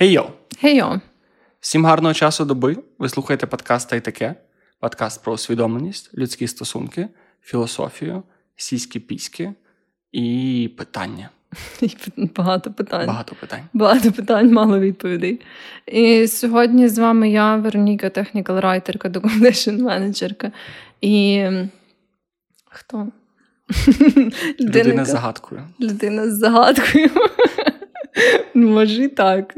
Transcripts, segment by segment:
Хей-йо! Хейо. Всім гарного часу доби. Ви слухаєте подкаст та й таке. Подкаст про усвідомленість, людські стосунки, філософію, сіські піськи і питання. Багато питань. Багато питань. Багато питань, мало відповідей. І сьогодні з вами я, Вероніка, technical райтерка, документейшн менеджерка. І хто? Людина з загадкою. Людина з загадкою. Може і так.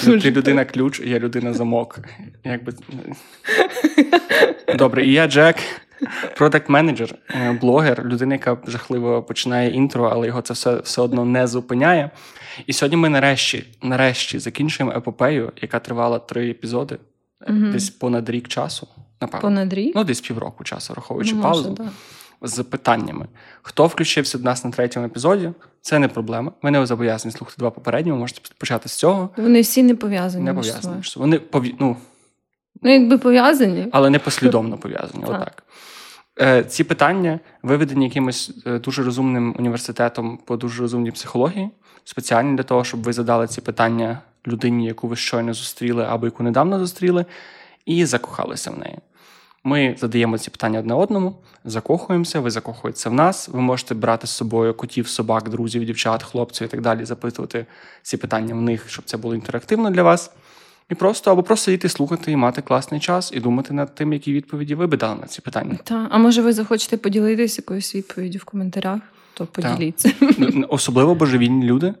Ти людина ключ, я людина замок. Якби... Добре, і я Джек, продакт менеджер, блогер, людина, яка жахливо починає інтро, але його це все, все одно не зупиняє. І сьогодні ми нарешті, нарешті закінчуємо епопею, яка тривала три епізоди, десь понад рік часу, напевно. Понад рік? Ну, десь півроку часу, враховуючи Ну, може, паузу. да. З питаннями. Хто включився до нас на третьому епізоді, це не проблема. Ви не зобов'язані слухати два попередні, ви можете почати з цього. Вони всі не пов'язані. Не пов'язані. між собою. Вони пові... ну, Ну, якби пов'язані. але не послідовно пов'язані. Отак. Е, ці питання виведені якимось е, дуже розумним університетом по дуже розумній психології, спеціально для того, щоб ви задали ці питання людині, яку ви щойно зустріли або яку недавно зустріли, і закохалися в неї. Ми задаємо ці питання одне одному, закохуємося, ви закохуєтеся в нас. Ви можете брати з собою котів, собак, друзів, дівчат, хлопців і так далі, запитувати ці питання в них, щоб це було інтерактивно для вас. І просто або просто сидіти, слухати і мати класний час, і думати над тим, які відповіді ви би дали на ці питання. Та, а може ви захочете поділитися якоюсь відповіддю в коментарях? То поділіться. Н- Особливо божевільні люди,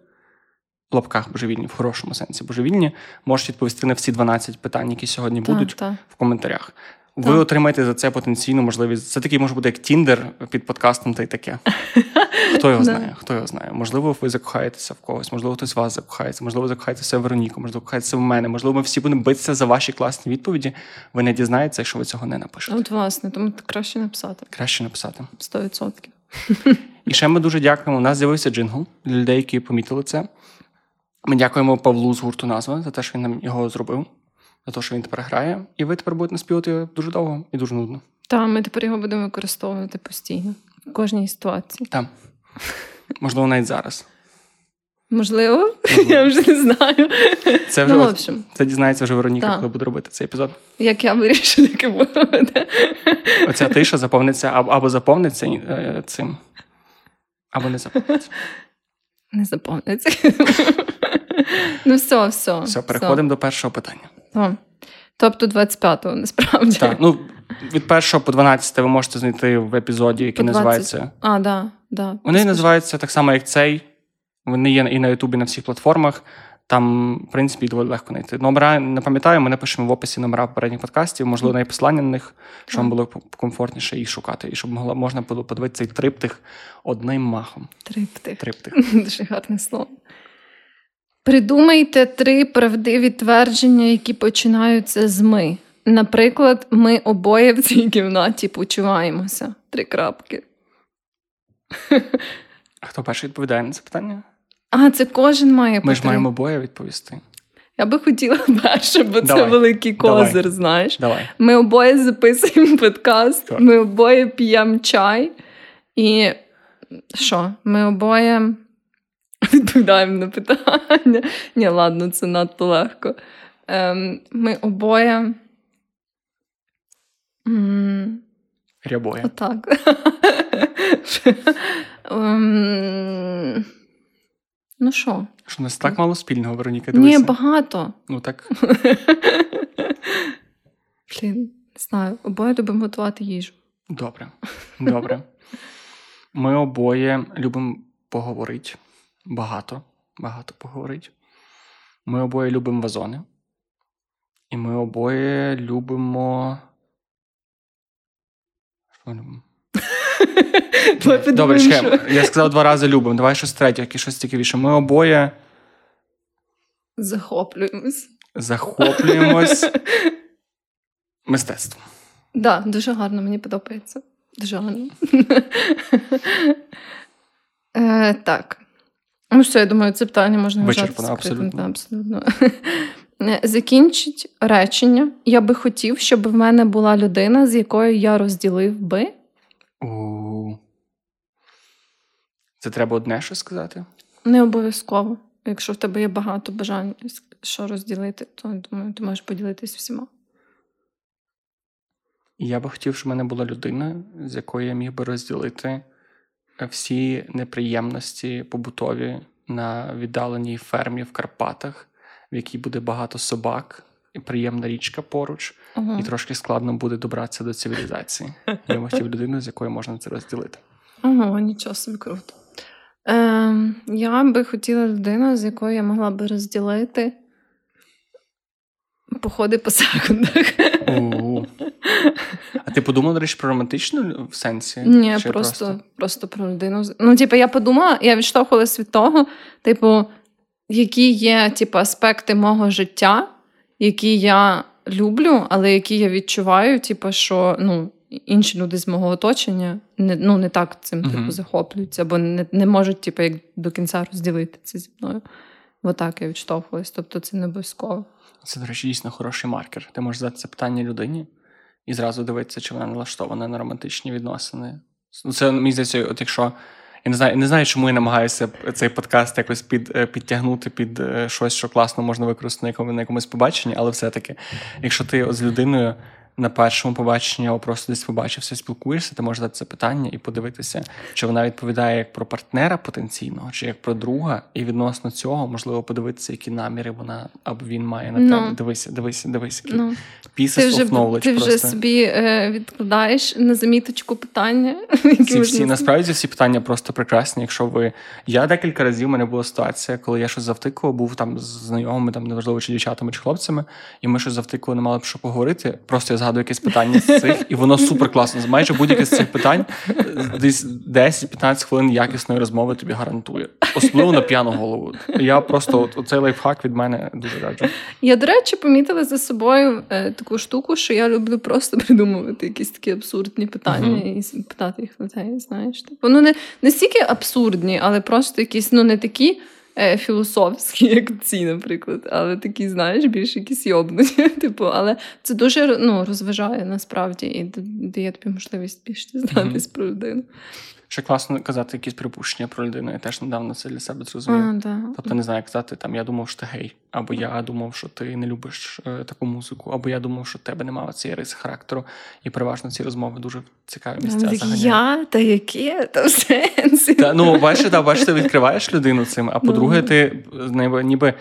в лапках божевільні, в хорошому сенсі божевільні, можуть відповісти на всі 12 питань, які сьогодні будуть так. в коментарях. Ви отримаєте за це потенційну можливість. Це такий може бути як Тіндер під подкастом та й таке. Хто його знає? Хто його знає? Можливо, ви закохаєтеся в когось, можливо, хтось вас закохається, можливо, закохаєтеся в Вероніку, можливо, закохаєтеся в мене. Можливо, ми всі будемо битися за ваші класні відповіді. Ви не дізнаєтеся, якщо ви цього не напишете. От власне, тому краще написати Краще написати. 100%. І ще ми дуже дякуємо. У нас з'явився джингл для людей, які помітили це. Ми дякуємо Павлу з гурту назва за те, що він нам його зробив, за те, що він тепер грає. І ви тепер будете наспівати дуже довго і дуже нудно. Та ми тепер його будемо використовувати постійно в кожній ситуації. Там. Можливо, навіть зараз. Можливо, я вже не знаю. Це вже Ну, в общем, це дізнається вже Вероніка, Так. коли буде робити цей епізод. як я вирішила, таке буде. Оця тиша заповниться або, заповниться е, цим, або не заповниться. Не заповниться. Ну, все, все. Все, переходимо до першого питання. О, Тобто 25-го, насправді. Так, ну від 1 по 12 ви можете знайти в епізоді, який називається. А, да, да. Вони називаються так само, як цей. Вони є і на Ютубі, і на всіх платформах. Там, в принципі, доволі легко знайти. Номера не пам'ятаю, ми напишемо в описі номера попередніх подкастів, можливо, на посилання на них, щоб вам було комфортніше їх шукати, і щоб могла, можна було подивитися цей триптих одним махом. Триптих. Триптих. Дуже гарне слово. Придумайте три правдиві твердження, які починаються з ми. Наприклад, ми обоє в цій кімнаті почуваємося. Три крапки. А хто перший відповідає на це питання? А, це кожен має Ми ж маємо обоє відповісти. Я би хотіла перше, бо це Давай. великий Давай. козир, знаєш. Давай. Ми обоє записуємо подкаст, Так. ми обоє п'ємо чай. І що? Ми обоє відповідаємо на питання. Ні, ладно, це надто легко. Ем, ми обоє. Рябоє. Отак. Ем, Ну що? Що у нас так мало спільного, Вероніка? Ні, Дивися. багато. Ну так. Блін, не знаю, обоє любимо готувати їжу. Добре. Добре. Ми обоє любимо поговорити. Багато. Багато поговорити. Ми обоє любимо вазони. І ми обоє любимо. Що ми любимо? Добре, ще. Я сказав два рази любимо. Давай щось третє, яке щось цікавіше. Ми обоє Захоплюємось. захоплюємось мистецтвом. Да, дуже гарно, мені подобається. Дуже гарно. е, так. Ну, все, я думаю, це питання можна вважати Вичерпано, абсолютно. Абсолютно. Закінчить речення. Я би хотів, щоб в мене була людина, з якою я розділив би. У... Це треба одне щось сказати? Не обов'язково. якщо в тебе є багато бажань, що розділити, то думаю, ти можеш поділитись всіма. Я би хотів, щоб в мене була людина, з якою я міг би розділити всі неприємності побутові на віддаленій фермі в Карпатах, в якій буде багато собак і приємна річка поруч, Ага. і трошки складно буде добратися до цивілізації. Я хотів людину, з якою можна це розділити. Ого, нічого собі круто. Е, я би хотіла людину, з якою я могла би розділити походи по секундах. А ти подумала, до речі, про романтичну в сенсі? Ні, Чи просто, просто про людину. Ну, типу, я подумала, я відштовхувалась від того, типу, які є типу, аспекти мого життя, які я люблю, але які я відчуваю, типу, що ну, інші люди з мого оточення не, ну, не так цим типу, захоплюються, або не, не можуть типу, як до кінця розділити це зі мною. Отак я відштовхувалась. Тобто це не обов'язково. Це, до речі, дійсно хороший маркер. Ти можеш задати це питання людині і зразу дивитися, чи вона налаштована на романтичні відносини. Ну, Це мені здається, от якщо. Я не знаю, не знаю, чому я намагаюся цей подкаст якось під, е, підтягнути під е, щось, що класно можна використати на якомусь побаченні, але все-таки, якщо ти з людиною на першому побаченні або просто десь побачився, спілкуєшся, ти можеш дати це питання і подивитися, чи вона відповідає як про партнера потенційного, чи як про друга, і відносно цього можливо подивитися, які наміри вона або він має на Ну. тебе. Дивися, дивися, дивися. які Ну, вже, knowledge ти вже просто. собі е, відкладаєш на заміточку питання. які Ці всі насправді всі питання просто прекрасні. Якщо ви я декілька разів у мене була ситуація, коли я щось завтикував, був там з знайомими, там неважливо чи дівчатами, чи хлопцями, і ми щось завтикували, не мали б що поговорити. Просто я згадую якесь питання з цих, і воно супер класно. Майже будь-яке з цих питань десь 10-15 хвилин якісної розмови тобі гарантує, особливо на п'яну голову. Я просто от, оцей лайфхак від мене дуже раджу. Я, до речі, помітила за собою е, таку штуку, що я люблю просто придумувати якісь такі абсурдні питання Мгм. і питати їх людей, знаєш. Типу, ну не, не стільки абсурдні, але просто якісь, ну не такі. Е, Філософські, як ці, наприклад, але такі, знаєш, більш якісь йобнуті. Типу, але це дуже ну, розважає насправді і дає тобі можливість більше дізнатись про людину. Ще класно казати якісь припущення про людину. Я теж недавно це для себе зрозумів. А, да. Тобто не знаю, як казати, там я думав, що ти гей, або я думав, що ти не любиш е, таку музику, або я думав, що в тебе немає цієї риси характеру. І переважно ці розмови дуже цікаві місця Такі. Я та яке? Та в сенсі. Та, ну, бачиш, та, бачиш, ти відкриваєш людину цим, а по-друге, Ну. ти ніби,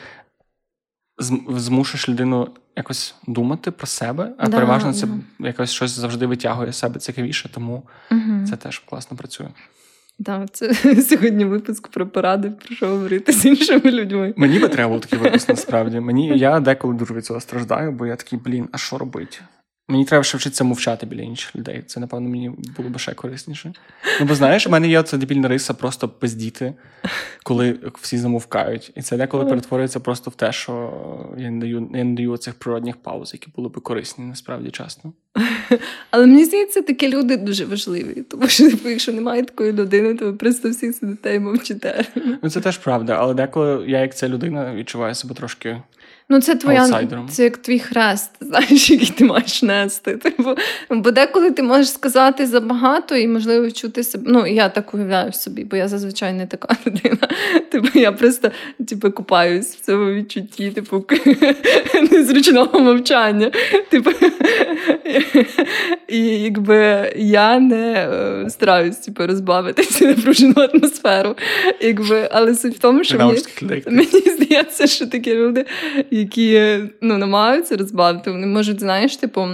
ніби зм- змушиш людину якось думати про себе, а Да, переважно це да. якось щось завжди витягує з себе цікавіше, тому угу. це теж класно працює. Так, це сьогодні випуск про поради, про що говорити з іншими людьми. Мені би треба був такий випуск насправді. Мені я деколи дуже від цього страждаю, бо я такий, блін, а що робити? Мені треба ще вчитися мовчати біля інших людей. Це, напевно, мені було б ще корисніше. Ну, бо знаєш, у мене є ця дебільна риса просто пиздіти, коли всі замовкають. І це деколи перетворюється просто в те, що я не даю, я не даю цих природних пауз, які були б корисні насправді часто. Але мені здається, такі люди дуже важливі. Тому що, типу, якщо немає такої людини, то ви просто всі сидите і мовчите. Ну це теж правда, але деколи я, як ця людина, відчуваю себе трошки. Ну, це твоя Аутсайдером. це як твій хрест, знаєш, який ти маєш нести. Типу, бо деколи ти можеш сказати забагато і, можливо, відчути себе. Ну, я так уявляю собі, бо я зазвичай не така людина. Типу, я просто типу, купаюсь в цьому відчутті, типу, незручного мовчання. Типу, і якби я не е, стараюсь типу, розбавити цю напружену атмосферу. Якби, але суть в тому, що мені, мені здається, що такі люди, які ну, намагаються розбавити, вони можуть, знаєш, типу,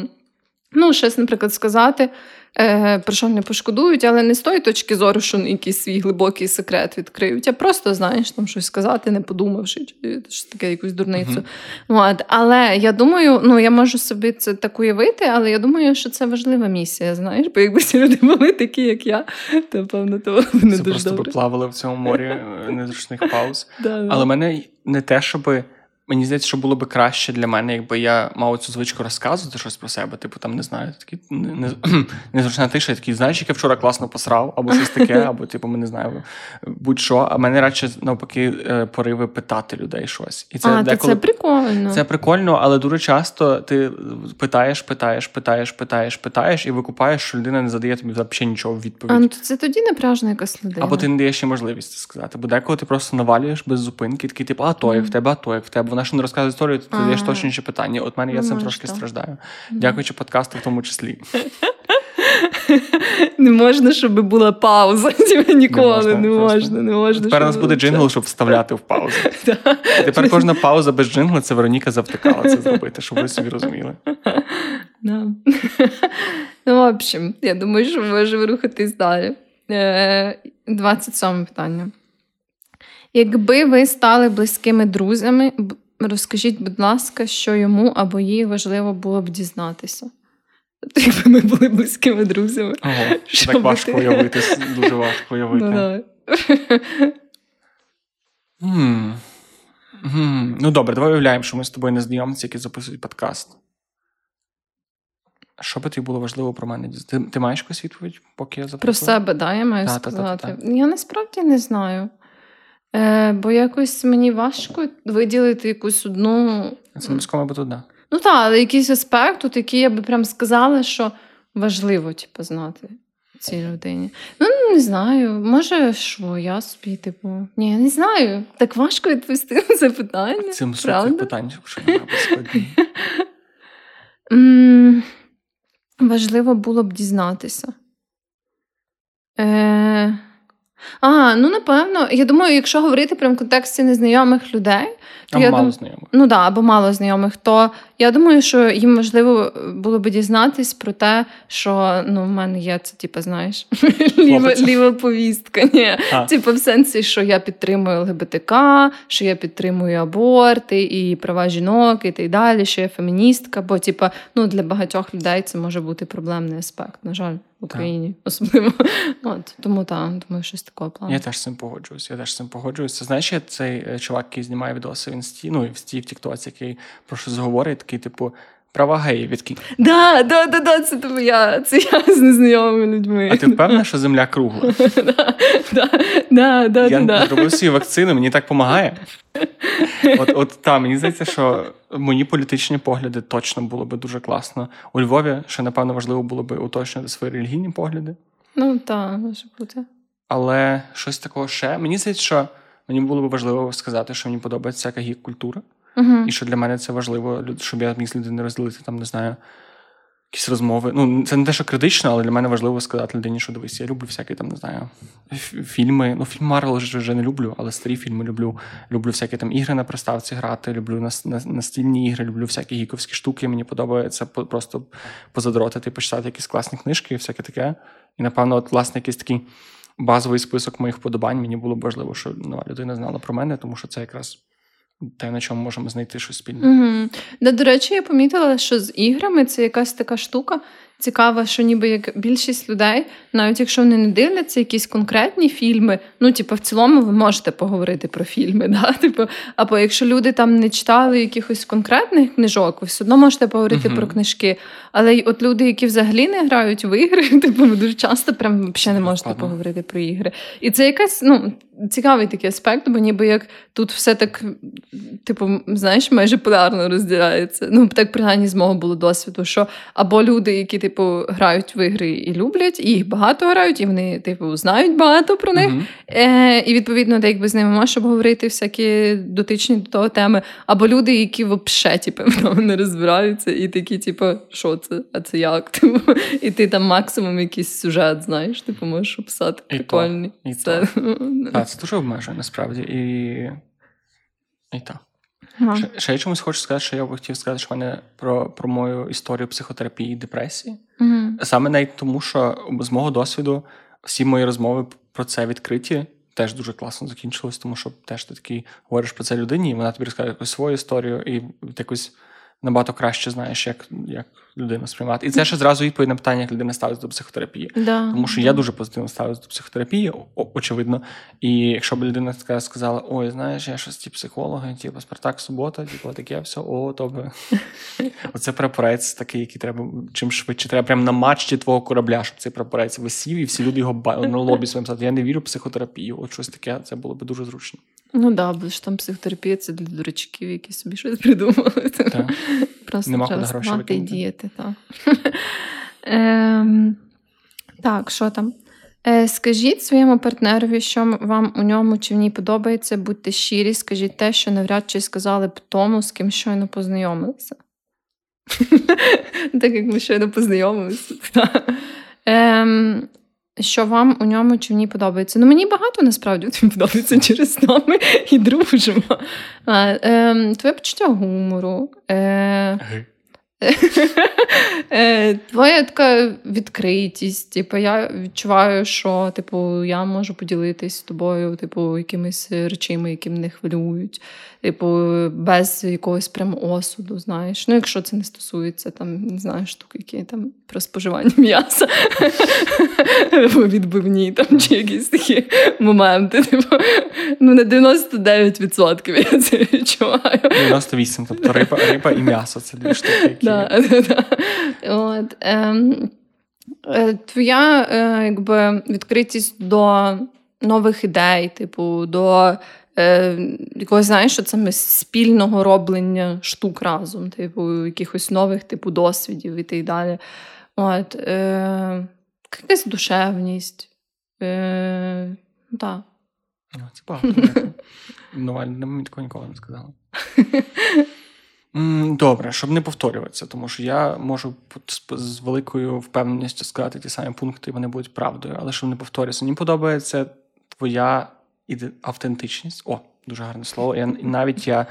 ну, щось, наприклад, сказати, е, про що не пошкодують, але не з тої точки зору, що якийсь свій глибокий секрет відкриють, а просто, знаєш, там щось сказати, не подумавши, чи щось таке, якусь дурницю. Мгм. От. Але я думаю, ну я можу собі це так уявити, але я думаю, що це важлива місія, знаєш, бо якби ці люди були такі, як я, то певно, то не Це дуже просто би плавали в цьому морі е, незручних пауз. Але мене не те, щоб Мені здається, що було би краще для мене, якби я мав цю звичку розказувати щось про себе. Типу, там не знаю, не, не, незручна тиша, такий, знаєш, як я вчора класно посрав, або щось таке, або типу, ми не знаю, будь-що. А мене радше навпаки е, пориви питати людей щось. І це а, деколи... це прикольно. Це прикольно, але дуже часто ти питаєш, питаєш, питаєш, питаєш, питаєш, і викупаєш, що людина не задає тобі взагалі нічого в відповідь. А ну це тоді напряжна якась людина. Або ти не даєш їй можливість сказати. Бо деколи ти просто навалюєш без зупинки, такий типу, а то як в тебе, а то як в тебе вона ще не розказує історію, то ти даєш точніше питання. От мене я цим трошки страждаю. Дякуючи подкасту в тому числі. Не можна, щоб була пауза. Ніколи не можна. не можна. Тепер у нас буде джингл, щоб вставляти в паузу. Тепер кожна пауза без джингла це Вероніка завтикала це зробити, щоб ви собі розуміли. Ну, в общем, я думаю, що можемо рухатись далі. 27 е, питання. Якби ви стали близькими друзями, Розкажіть, будь ласка, що йому або їй важливо було б дізнатися. Тобто, якби ми були близькими друзями. Ого, Так важко ти... уявити, дуже важко уявити. Ну, mm. Mm. ну добре, давай уявляємо, що ми з тобою не знайомці, які записують подкаст. Що би тобі було важливо про мене? Ти, ти маєш якусь відповідь, поки я запитую? Про себе, да, я маю та, сказати. Та, та, я насправді не знаю. Е, Бо якось мені важко виділити якусь одну. Це обов'язково бути одна. Ну так, але якийсь аспект, от, який я би прям сказала, що важливо типу, знати цій людині. Ну, не знаю. Може, що я собі, типу. Ні, не знаю. Так важко відповісти на це питання. Цим суть питань, що Важливо було б дізнатися. Е, а, ну напевно, я думаю, якщо говорити прям в контексті незнайомих людей, то я мало дум... знайомих. Ну да, або мало знайомих, то я думаю, що їм можливо було б дізнатись про те, що ну в мене є це, типу, знаєш, ліва, ліва повістка. Ні, типу, в сенсі, що я підтримую ЛГБТК, що я підтримую аборти і права жінок, і так далі, що я феміністка. Бо, типу, ну для багатьох людей це може бути проблемний аспект, на жаль в Україні, так. особливо. От, Тому так, думаю, щось такого плану. Я теж з цим погоджуюсь. Я теж з цим погоджуюся. Знаєш, цей е, чувак, який знімає відоси в інсті, ну в стій в Тіктоці, який про щось говорить, такий, типу. Права геїв відки. Да, да, да, да, це тобі я, це я з незнайомими людьми. А ти впевнена, що земля кругла? Да, да, да, Я зробив свою вакцину, мені так допомагає. От от та, мені здається, що мої політичні погляди точно було би дуже класно. У Львові ще, напевно, важливо було би уточнити свої релігійні погляди. Ну, так, може бути. Але щось такого ще. Мені здається, що мені було б важливо сказати, що мені подобається всяка гік-культура. Uh-huh. І що для мене це важливо, щоб я міг з людиною розділити, там, не знаю, якісь розмови. Ну, це не те, що критично, але для мене важливо сказати людині, що дивись, я люблю всякі там, не знаю, фільми. Ну, фільм Марвел вже, не люблю, але старі фільми люблю. Люблю всякі там ігри на приставці грати, люблю настільні ігри, люблю всякі гіковські штуки. Мені подобається просто позадротити, почитати якісь класні книжки і всяке таке. І, напевно, от, власне, якийсь такий базовий список моїх вподобань. Мені було б важливо, що нова людина знала про мене, тому що це якраз те, на чому можемо знайти щось спільне. Угу. Да, До речі, я помітила, що з іграми це якась така штука. Цікава, що ніби як більшість людей, навіть якщо вони не дивляться якісь конкретні фільми, ну типу, в цілому ви можете поговорити про фільми. Да? Типу, або якщо люди там не читали якихось конкретних книжок, ви все одно можете поговорити uh-huh. про книжки. Але от люди, які взагалі не грають в ігри, типу, ви дуже часто прям взагалі не можете Складно. поговорити про ігри. І це якась ну, цікавий такий аспект, бо ніби як тут все так, типу, знаєш, майже полярно розділяється. Ну, так принаймні з мого було досвіду, що або люди, які типу, грають в ігри і люблять, і їх багато грають, і вони, типу, знають багато про них. Uh-huh. Е, І відповідно, де якби з ними можеш обговорити всякі дотичні до того теми. Або люди, які взагалі типу, не розбираються, і такі, типу, що це? А це як? Типу, І ти там максимум якийсь сюжет, знаєш, типу можеш описати прикольний. І це. А, це дуже обмежує насправді. І і так. Ага. Ще, я чомусь хочу сказати, що я б хотів сказати, що в мене про про мою історію психотерапії і депресії. Угу. Саме навіть тому, що з мого досвіду всі мої розмови про це відкриті. Теж дуже класно закінчилось, тому що теж ти такий говориш про це людині, і вона тобі розкаже якусь свою історію, і якось набагато краще знаєш, як як людину сприймати. І це ще зразу відповідь на питання, як людина ставиться до психотерапії. Да, Тому що да. я дуже позитивно ставлюся до психотерапії, очевидно. І якщо б людина така сказала: ой, знаєш, я щось ті психологи, типу, Спартак, субота, типу, таке все, о, то би. Оце прапорець такий, який треба чим швидше. Треба прямо на матчі твого корабля, щоб цей прапорець висів, і всі люди його на лобі своїм сказати, я не вірю в психотерапію. От щось таке, це було б дуже зручно. Ну да, бо ж там психотерапія це для дурачків, які собі щось придумали. Так. Просто Нема треба гроші знати і діяти. Так, ем, так, що там? Е, скажіть своєму партнерові, що вам у ньому чи в ній подобається, будьте щирі, скажіть те, що навряд чи сказали б тому, з ким щойно познайомилися. Так як ми щойно познайомилися. Ем, що вам у ньому чи в ній подобається? Ну, мені багато насправді подобається через нами і дружимо. Ем, твоє почуття гумору. Е, Твоя така відкритість. Типу, я відчуваю, що типу, я можу поділитись тобою, типу, якимись речами, які мене хвилюють, типу, без якогось прямо осуду, знаєш. Ну, якщо це не стосується там, не знаю, штук, які там про споживання м'яса відбивні там, чи якісь такі моменти. Типу, ну, на 99% я це відчуваю. 98, тобто риба, риба і м'ясо це дві штуки, Да, да, да. От, е, твоя е, якби, відкритість до нових ідей, типу, до е, якогось, знаєш, що саме спільного роблення штук разом, типу, якихось нових типу, досвідів і так далі. От, е, якась душевність. Е, так. Ну, Це багато. Ну, Валь, мені такого ніколи не сказала. Добре, щоб не повторюватися, тому що я можу з- великою впевненістю сказати ті самі пункти, і вони будуть правдою, але щоб не повторюватися. Мені подобається твоя автентичність. О, дуже гарне слово. Я, навіть я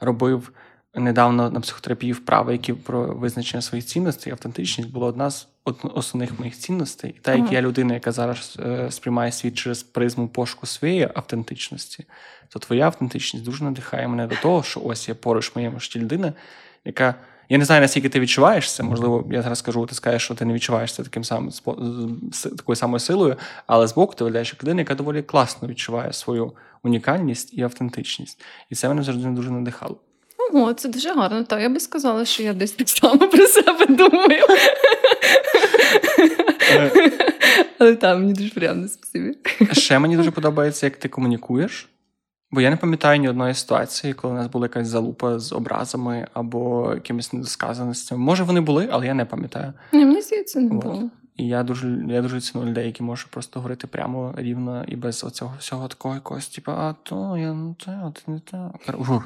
робив недавно на психотерапії вправи, які про визначення своїх цінностей. Автентичність була одна з основних моїх цінностей. І та, як я людина, яка зараз е, сприймає світ через призму пошуку своєї автентичності, то твоя автентичність дуже надихає мене до того, що ось я поруч в моєму житті людина, яка. Я не знаю, наскільки ти відчуваєш це. Можливо, я зараз скажу, ти скажеш, що ти не відчуваєш це таким самим такою самою силою, але збоку ти виглядаєш як людина, яка доволі класно відчуває свою унікальність і автентичність. І це мене завжди дуже надихало. Ого, це дуже гарно. Та я би сказала, що я десь так само про себе думаю. Але так, мені дуже приємно спасибі. Ще мені дуже подобається, як ти комунікуєш. Бо я не пам'ятаю ні одної ситуації, коли у нас була якась залупа з образами або якимись недосказаностями. Може, вони були, але я не пам'ятаю. Ні, мені здається, не От. було. І я дуже, я дуже ціную людей, які можуть просто говорити прямо рівно і без оцього всього такого якогось, типу, а то я не те, а ти не те.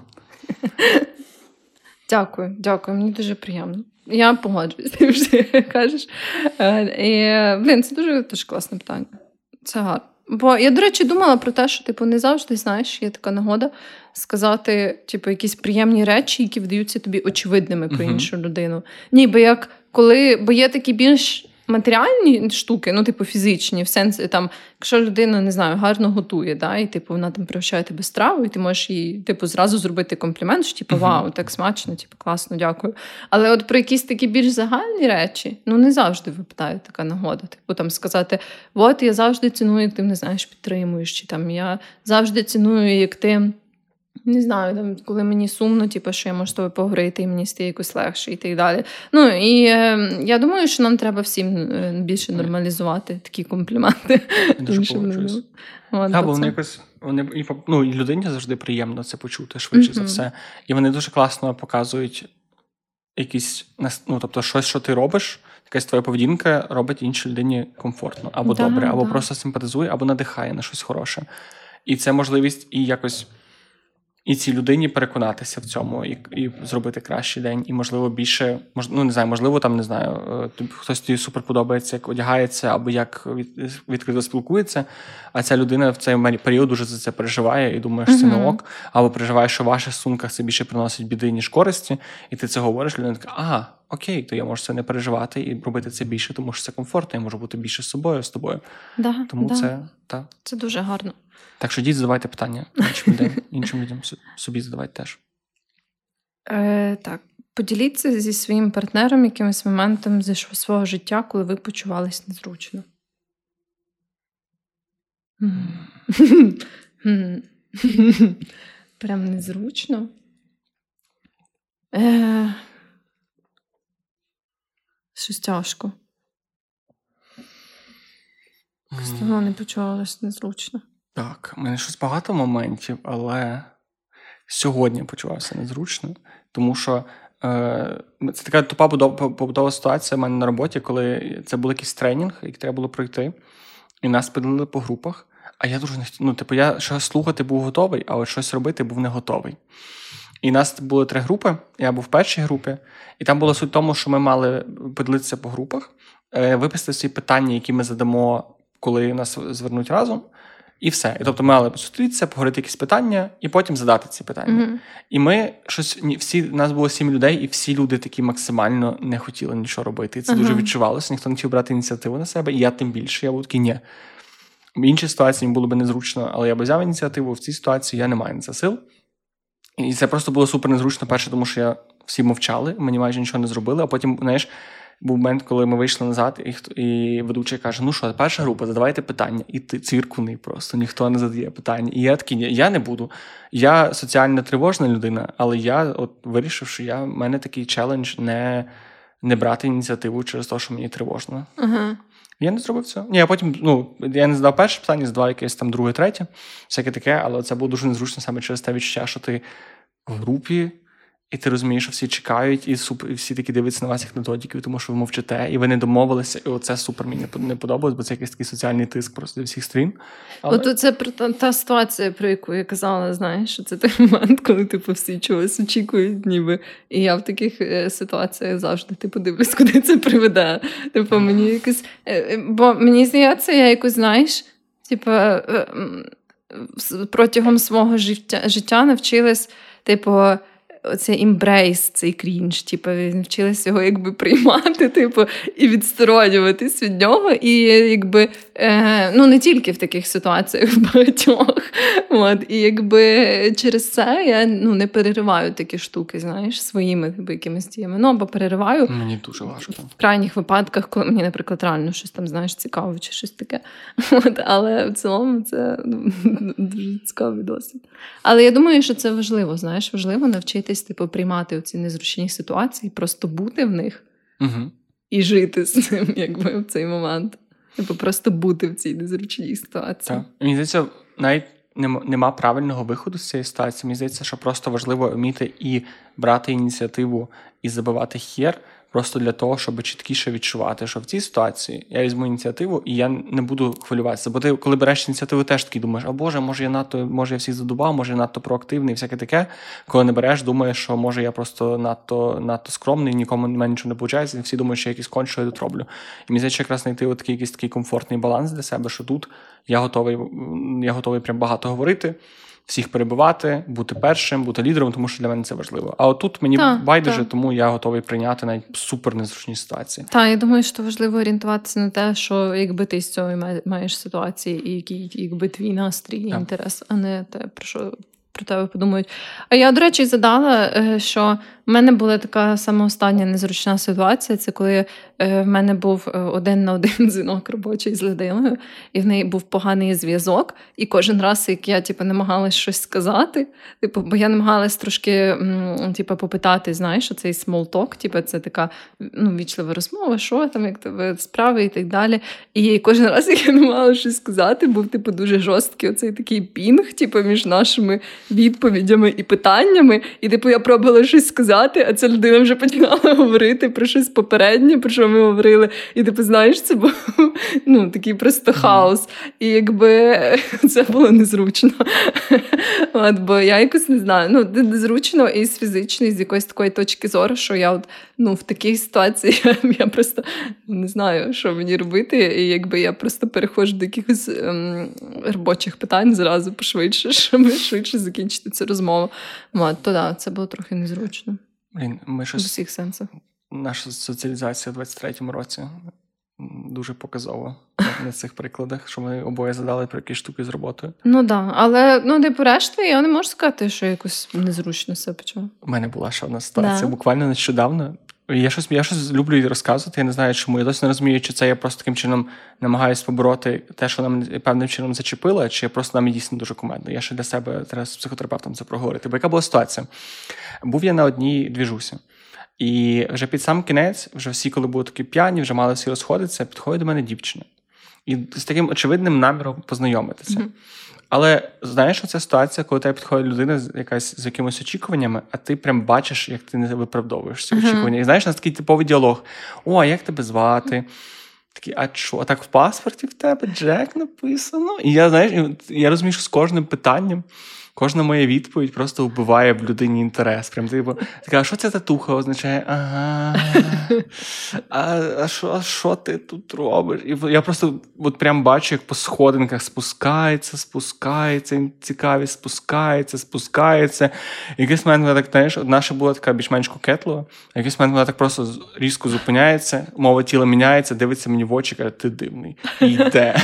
Дякую, дякую, мені дуже приємно. Я погоджуюсь ти кажеш. Е, І, блін, це дуже, дуже класне питання. Це гарно. Бо я, до речі, думала про те, що типу не завжди знаєш, є така нагода сказати, типу, якісь приємні речі, які видаються тобі очевидними про іншу людину. Ніби як коли, бо є такі більш матеріальні штуки, ну, типу, фізичні, в сенсі там, якщо людина не знаю, гарно готує, да, і типу вона там пригощає тебе страву, і ти можеш їй типу зразу зробити комплімент, що типу, вау, так смачно, типу, класно, дякую. Але от про якісь такі більш загальні речі, ну не завжди випадає така нагода. Типу там сказати: от я завжди ціную, як ти мене знаєш, підтримуєш, чи там я завжди ціную, як ти. Не знаю, там, коли мені сумно, типу, що я можу з тобою поговорити, і мені стає якось легше і так далі. Ну і е, я думаю, що нам треба всім е, більше нормалізувати такі компліменти. Дуже іншим От, вони якось вони і ну, і людині завжди приємно це почути швидше за все. І вони дуже класно показують якісь ну, тобто, щось, що ти робиш, якась твоя поведінка робить іншій людині комфортно, або Да, добре, або да. просто симпатизує, або надихає на щось хороше. І це можливість і якось. І цій людині переконатися в цьому, і, і зробити кращий день, і можливо більше, мож, ну не знаю, можливо, там не знаю, е, тобі хтось тобі супер подобається, як одягається, або як від, відкрито спілкується. А ця людина в цей період дуже за це переживає і думає, що це не ок, або переживає, що в ваших сумках це більше приносить біди, ніж користі, і ти це говориш, людина така, ага, окей, то я можу це не переживати і робити це більше, тому що це комфортно, я можу бути більше з собою з тобою. Да, Тому да. це так. це дуже гарно. Так що діть, задавайте питання іншим людям, іншим людям собі задавайте теж. Е, так. Поділіться зі своїм партнером якимось моментом зі свого життя, коли ви почувались незручно. Прям незручно. Е... Щось тяжко. Давно не почувалася незручно. Так, у мене щось багато моментів, але сьогодні почувався незручно, тому що е, це така тупа побудова ситуація в мене на роботі, коли це був якийсь тренінг, який треба було пройти, і нас поділили по групах. А я дуже не ну, типу, я щось слухати був готовий, а от щось робити був не готовий. І нас були три групи. Я був в першій групі, і там була суть в тому, що ми мали поділитися по групах, е, виписати всі питання, які ми задамо, коли нас звернуть разом. І все. І тобто ми мали зустрітися, поговорити якісь питання, і потім задати ці питання. Mm-hmm. І ми щось всі нас було сім людей, і всі люди такі максимально не хотіли нічого робити. І це uh-huh. дуже відчувалося. Ніхто не хотів брати ініціативу на себе, і я тим більше. Я був такий, ні. В іншій ситуації було б незручно, але я б взяв ініціативу. В цій ситуації я не маю на це сил. І це просто було супер незручно, перше, тому що я всі мовчали, мені майже нічого не зробили, а потім, знаєш був момент, коли ми вийшли назад, і і ведучий каже: Ну що, перша група, задавайте питання. І ти цвіркуний просто, ніхто не задає питання. І я такий, я не буду. Я соціально тривожна людина, але я от вирішив, що я в мене такий челендж не не брати ініціативу через те, що мені тривожно. Uh-huh. Я не зробив цього. Ні, я потім, ну, я не задав перше питання, задав якесь там друге, третє, всяке таке, але це було дуже незручно саме через те відчуття, що ти в групі. І ти розумієш, що всі чекають, і супер, і всі такі дивляться на вас як на тому що ви мовчите, і ви не домовилися. І оце супер мені не подобалось, бо це якийсь такий соціальний тиск просто зі всіх сторін. Але... От це та, та ситуація, про яку я казала, знаєш, що це той момент, коли типу всі чогось очікують, ніби. І я в таких е, ситуаціях завжди типу дивлюсь, куди це приведе. Типу, мені якось. Е, е, бо мені здається, я якось знаєш, типу, протягом свого життя життя навчилась, типу оцей імбрейс, цей крінж, типу, він вчилися його якби приймати, типу, і відсторонюватись від нього. І якби е, ну не тільки в таких ситуаціях в багатьох. От, І якби через це я ну, не перериваю такі штуки, знаєш, своїми типу, якимись діями. Ну або перериваю Мені дуже важко. В крайніх випадках, коли мені, наприклад, реально щось там знаєш, цікаво чи щось таке. От, Але в цілому це ну, дуже цікавий досвід. Але я думаю, що це важливо, знаєш, важливо навчитись навчитись типу, приймати ці незручні ситуації, просто бути в них угу. і жити з цим, якби в цей момент. Типу, просто бути в цій незручній ситуації. Так. Мені здається, навіть нема правильного виходу з цієї ситуації. Мені здається, що просто важливо вміти і брати ініціативу, і забивати хер просто для того, щоб чіткіше відчувати, що в цій ситуації я візьму ініціативу і я не буду хвилюватися. Бо ти, коли береш ініціативу, теж такий думаєш, а Боже, може я надто, може я всіх задубав, може я надто проактивний, і всяке таке. Коли не береш, думаєш, що може я просто надто надто скромний, нікому мене нічого не виходить, і всі думають, що я якийсь конч, я тут роблю. І мені здається, якраз знайти такий якийсь такий комфортний баланс для себе, що тут я готовий, я готовий прям багато говорити всіх перебивати, бути першим, бути лідером, тому що для мене це важливо. А отут мені та, байдуже, та. тому я готовий прийняти навіть супер незручні ситуації. Та я думаю, що важливо орієнтуватися на те, що якби ти з цього маєш ситуації, і який якби твій настрій і інтерес, а не те, про що про тебе подумають. А я, до речі, задала, е, що в мене була така сама остання незручна ситуація. Це коли е, в мене був е, один на один дзвінок робочий з людиною, і в неї був поганий зв'язок. І кожен раз, як я типу, намагалась щось сказати, типу, бо я намагалась трошки типу, попитати, знаєш, цей small talk, типу, це така ну, вічлива розмова, що там, як тебе справи і так далі. І кожен раз, як я намагалася щось сказати, був типу, дуже жорсткий оцей такий пінг, типу, між нашими відповідями і питаннями. І типу, я пробувала щось сказати сказати, а ця людина вже починала говорити про щось попереднє, про що ми говорили. І типу, знаєш, це був ну, такий просто хаос. І якби це було незручно. От, Бо я якось не знаю. Ну, незручно і з фізичної, з якоїсь такої точки зору, що я от, ну, в такій ситуації я, я просто не знаю, що мені робити. І якби я просто переходжу до якихось ем, робочих питань зразу пошвидше, щоб швидше закінчити цю розмову. От, то да, це було трохи незручно. Блін, ми щось... В усіх сенсах. Наша соціалізація в 23-му році дуже показова на цих прикладах, що ми обоє задали про якісь штуки з роботою. Ну да, але ну, де решті я не можу сказати, що якось незручно себе почув. У мене була ще одна ситуація. Да. Буквально нещодавно. Я щось, я щось люблю розказувати. Я не знаю, чому. Я досі не розумію, чи це я просто таким чином намагаюся побороти те, що нам певним чином зачепила, чи просто нам дійсно дуже кумедно. Я ще для себе треба з психотерапевтом це проговорити. Бо яка була ситуація? Був я на одній двіжусі. І вже під сам кінець, вже всі, коли були такі п'яні, вже мали всі розходитися, підходить до мене дівчина. І з таким очевидним наміром познайомитися. Мгм. Але знаєш, оця ситуація, коли тебе підходить людина з якась з якимись очікуваннями, а ти прям бачиш, як ти не виправдовуєш ці Мгм. очікування. І знаєш, у нас такий типовий діалог: О, а як тебе звати? Такий, а що? А так в паспорті в тебе Джек написано? І я знаєш, я розумію, що з кожним питанням. Кожна моя відповідь просто вбиває в людині інтерес. Прям типу, така, а що ця татуха означає? Ага. А, а, що, а що ти тут робиш? І я просто от прям бачу, як по сходинках спускається, спускається, цікавість спускається, спускається. Якийсь момент вона так, знаєш, от наша була така більш-менш кокетлива, а якийсь момент вона так просто різко зупиняється, мова тіла міняється, дивиться мені в очі, каже, ти дивний. І йде.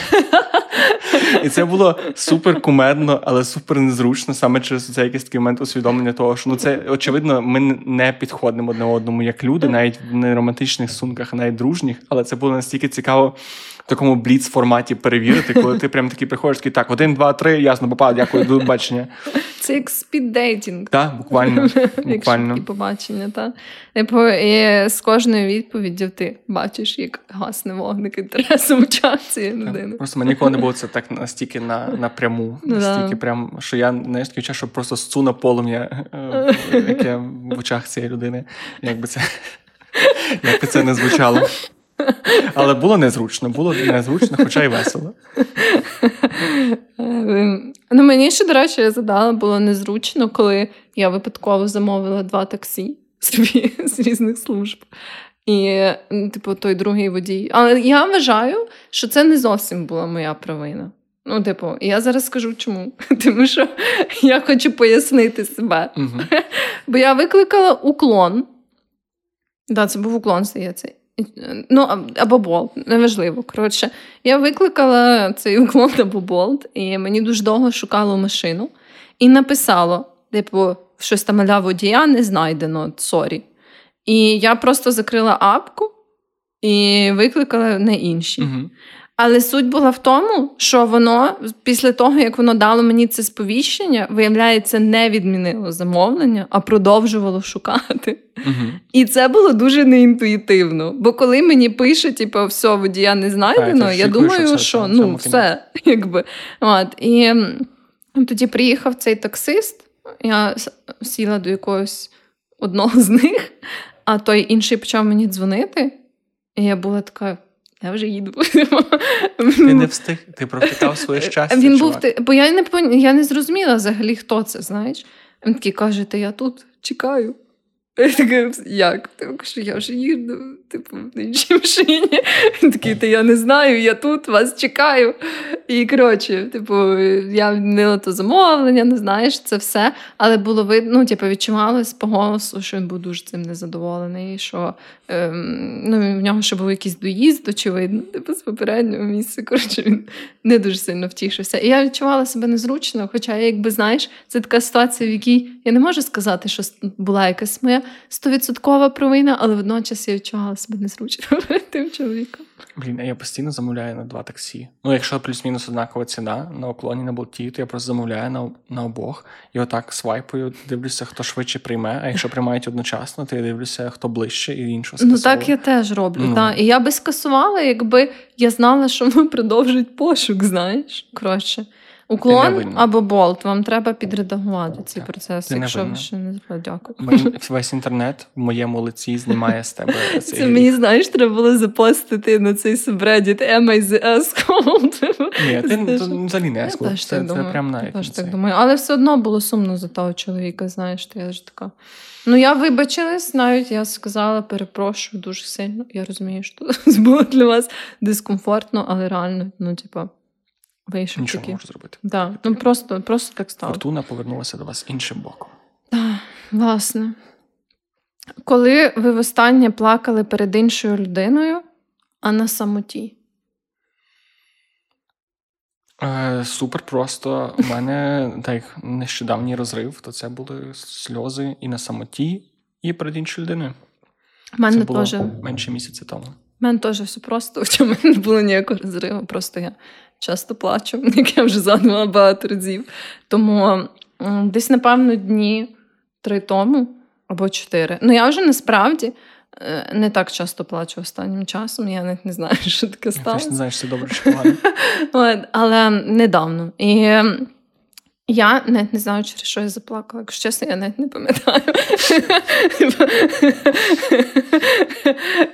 І це було супер кумедно, але супер незручно саме через цей якийсь такий момент усвідомлення того, що ну це очевидно, ми не підходимо одне одному як люди, навіть в неромантичних сумках, навіть дружніх. Але це було настільки цікаво в такому бліц форматі перевірити, коли ти прям такий приходиш, такий так, один, два, три, ясно, попав, дякую, до бачення. Це як speed dating. Так, буквально. Буквально. швидкі побачення, та Типу, і з кожною відповіддю ти бачиш, як гасне вогник інтересу в цієї людини. Просто мені ніколи не було це так настільки на, напряму, Ну, настільки прям, що я не такий час, що просто сцю на полум'я, е, яке в очах цієї людини. Якби це, як би це не звучало. Але було незручно, було незручно, хоча й весело. Е, Ну, мені ще, до речі, я задала, було незручно, коли я випадково замовила два таксі собі з різних служб. І, типу, той другий водій. Але я вважаю, що це не зовсім була моя провина. Ну, типу, я зараз скажу чому. Тому що я хочу пояснити себе. Угу. Бо я викликала уклон. Так, да, це був уклон, здається. Ну, або болт, неважливо. Коротше, я викликала цей Uklon або болт, і мені дуже довго шукало машину, і написало: типу, щось там аля водія не знайдено, sorry. І я просто закрила апку і викликала на інші. Угу. Але суть була в тому, що воно після того, як воно дало мені це сповіщення, виявляється, не відмінило замовлення, а продовжувало шукати. Угу. І це було дуже неінтуїтивно. Бо коли мені пише, типу, все, водія не знайдено, А, я думаю, що що, це- ну, цьому все, якби. От. І тоді приїхав цей таксист, я сіла до якогось одного з них, а той інший почав мені дзвонити, і я була така. Я вже їду. Ти не встиг, ти провтикав своє щастя. Він був чувак. бо я не я не зрозуміла взагалі, хто це, знаєш. Він такий каже: Та я тут чекаю. Я така, як? Що я вже їду, типу, в іншій машині. Він такий, та я не знаю, я тут вас чекаю. І коротше, типу, я відмінила то замовлення, не знаєш, це все. Але було видно, ну, типу, відчувалось по голосу, що він був дуже цим незадоволений, що ем, ну, в нього ще був якийсь доїзд, очевидно, типу, з попереднього місця. Коротше, він не дуже сильно втішився. І я відчувала себе незручно, хоча, якби знаєш, це така ситуація, в якій я не можу сказати, що була якась моя стовідсоткова провина, але водночас я відчувала себе незручно тим чоловіком. Блін, а я постійно замовляю на два таксі. Ну, якщо плюс-мінус однакова ціна на уклоні на болті, то я просто замовляю на, на обох і отак свайпую, дивлюся, хто швидше прийме. А якщо приймають одночасно, то я дивлюся, хто ближче, і іншу Ну так я теж роблю. Ну. Та. І я би скасувала, якби я знала, що воно продовжують пошук, знаєш. Коротше. Уклон або болт, вам треба підредагувати цей Так, процес, якщо ви ще не зробили. Дякую. Мен- Весь інтернет в моєму лиці знімає з тебе цей Це мені, знаєш, треба було запостити на цей субреддіт Am I the asshole? Ні, ти взагалі не Я ескло. теж Це, це думаю. прям Я навіть. теж так думаю. Але все одно було сумно за того чоловіка, знаєш, то я ж така. Ну, я вибачилась, навіть я сказала, перепрошую дуже сильно. Я розумію, що це було для вас дискомфортно, але реально, ну, типа, вийшов Нічого не можу зробити. Да, ну просто, просто так стало. Фортуна повернулася до вас іншим боком. Так, власне. Коли ви востаннє плакали перед іншою людиною, А на самоті? Е, Супер просто. У мене так нещодавній розрив, то це були сльози і на самоті, і перед іншою людиною. У мене це було теж. менше місяця тому. У мене теж все просто, хоча в мене не було ніякого розриву, просто я часто плачу, як я вже згадувала багато разів. Тому десь, напевно, дні три тому або чотири. Ну, я вже насправді е, не так часто плачу останнім часом. Я навіть не знаю, що таке Я теж не чи це добре чи погано. Але недавно. І я навіть не знаю, через що я заплакала. Якщо чесно, я навіть не пам'ятаю.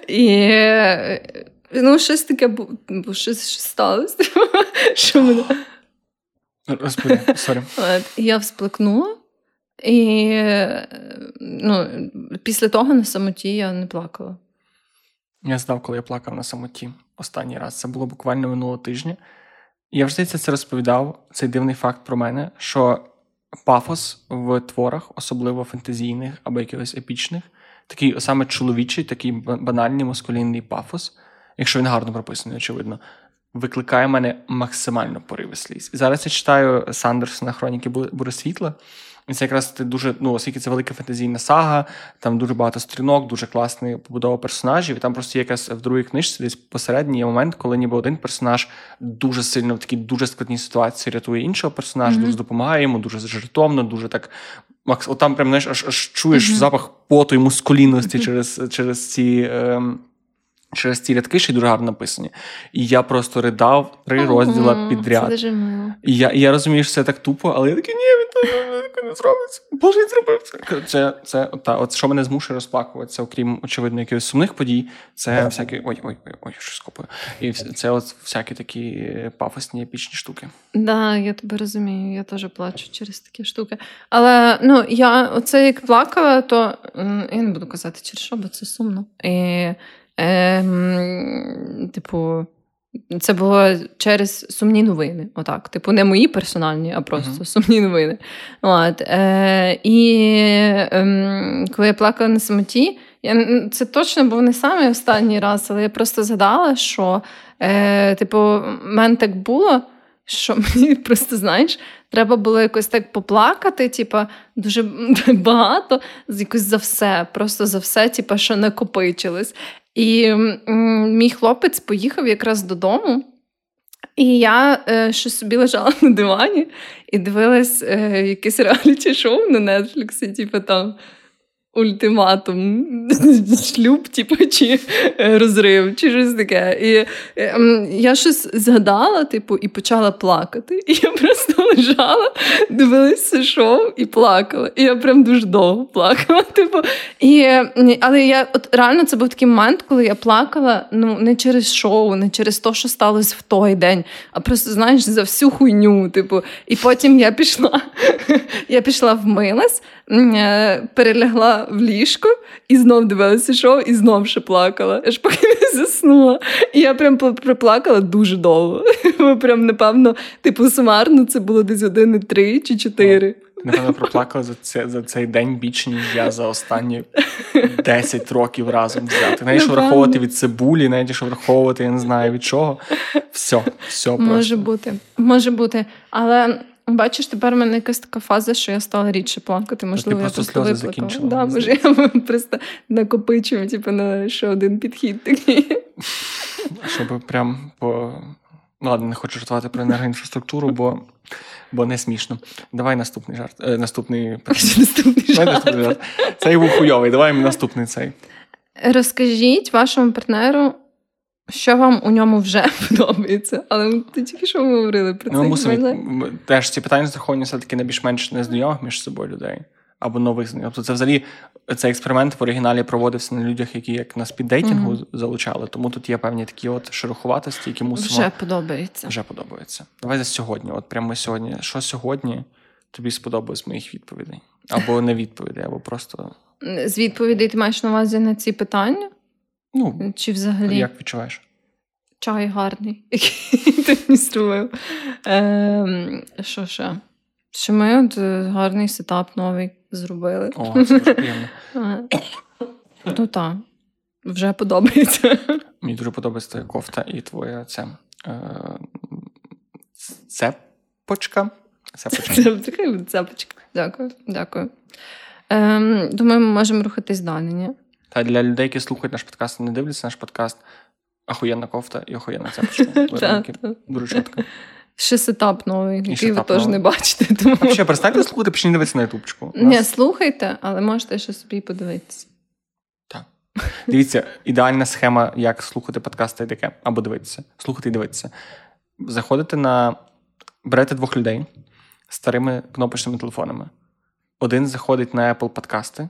І е, ну, щось таке бу- бу- щось, сталося. Що мене... Розповідай, sorry. Я всплакнула, і ну, після того на самоті я не плакала. Я знав, коли я плакав на самоті останній раз. Це було буквально минулого тижня. Я вже здається, це розповідав цей дивний факт про мене, що пафос в творах, особливо фентезійних або якихось епічних, такий саме чоловічий, такий банальний маскулінний пафос, якщо він гарно прописаний, очевидно, викликає в мене максимально пориви сліз. І зараз я читаю Сандерсона Хроніки Бу- Бури світла. І це якраз дуже, ну, оскільки це велика фентезійна сага, там дуже багато сторінок, дуже класна побудова персонажів. І там просто є якась в другій книжці десь посередній є момент, коли ніби один персонаж дуже сильно в такій дуже складній ситуації рятує іншого персонажа, Мгм. дуже допомагає йому, дуже жертовно, дуже так. Макс, от там прям знаєш, аж, аж чуєш Мгм. запах поту і мускулінності Мгм. через, через ці. Ем, Через ці рядки ще й дуже гарно написані. І я просто ридав три розділа підряд. Це дуже мило. І я, і я розумію, що це так тупо, але я такий, ні, він він не зробить. Боже, він зробив це. Це, це от, та, от що мене змушує розплакуватися, окрім очевидно, якихось сумних подій, це всякі. Ой, ой, ой, ой, щось копаю. І це от всякі такі пафосні епічні штуки. Да, я тебе розумію, я теж плачу через такі штуки. Але ну, я оце як плакала, то я не буду казати через що, бо це сумно. І, ем, типу, це було через сумні новини. Отак. Типу, не мої персональні, а просто Мгм. сумні новини. От, е, і ем, коли я плакала на самоті, я, це точно був не самий останній раз, але я просто згадала, що е, типу, в мене так було, що мені просто, знаєш, треба було якось так поплакати, типу, дуже багато, якось за все, просто за все, типу, що накопичилось. І мій хлопець поїхав якраз додому. І я е, ще собі лежала на дивані і дивилась е, якесь реаліті-шоу на Нетфліксі, типу там ультиматум, шлюб, типу, чи е, розрив, чи щось таке. І е, я щось згадала, типу, і почала плакати. І я просто лежала, дивилася шоу і плакала. І я прям дуже довго плакала. Типу, і, але я от реально це був такий момент, коли я плакала ну не через шоу, не через те, що сталося в той день, а просто знаєш за всю хуйню. Типу, і потім я пішла, я пішла вмилась, перелягла в ліжко і знов дивилася шоу, і знов ще плакала, аж поки не заснула. І я прям пл- проплакала дуже довго. Бо Прям, напевно, типу, сумарно це було десь години три чи чотири. Ти, напевно, проплакала за, це, за цей день більше, ніж я за останні 10 років разом взяти. Навіть що враховувати від цибулі, навіть що враховувати, я не знаю від чого. Все, все просто. Може бути, може бути. Але бачиш, тепер в мене якась така фаза, що я стала рідше плакати. Можливо, я просто сльози закінчила, Да, може, я просто накопичую, типу, на ще один підхід такий. Щоб прям по. Ладно, не хочу жартувати про енергоінфраструктуру, бо, бо не смішно. Давай наступний жарт. Е, наступний Наступний жарт. наступний жарт. Цей був хуйовий. Давай наступний цей. Розкажіть вашому партнеру, що вам у ньому вже подобається. Але ти тільки що ми говорили про це. Ну, ми мусимо теж ці питання страховані все-таки на більш-менш незнайомих між собою людей. Або нових знайомих. Тобто це взагалі цей експеримент в оригіналі проводився на людях, які як на спіддейтингу Мгм. залучали. Тому тут є певні такі от шероховатості, які мусимо Вже подобається. вже подобаються. Давай за сьогодні. От прямо сьогодні. Що сьогодні тобі сподобалось моїх відповідей? Або не відповідей, або просто З відповідей ти маєш на увазі на ці питання? Ну Чи взагалі як відчуваєш? чай гарний, який ти мені зробив? Ем, що ще? Що ми от е, гарний сетап новий зробили. О, це дуже приємно. Е, Ну так, вже подобається. Мені дуже подобається твоя кофта і твоя це, е, цепочка. Цепочка. Цепочка. Дякую, дякую. Ем, думаю, ми можемо рухатись далі, ні? Та для людей, які слухають наш подкаст, не дивляться наш подкаст. Ахуєнна кофта і охуєнна цепочка. Так, Дуже чітко. Ще сетап новий, який ви теж не бачите. Тому... Взагалі, перестаньте слухати, почніть дивитися на ютубчику. Нас- слухайте, але можете ще собі подивитися. Дивіться, ідеальна схема, як слухати подкасти таке, або дивитися. Слухати і дивитися. Заходите на. Берете двох людей з старими кнопочними телефонами. Один заходить на Apple подкасти,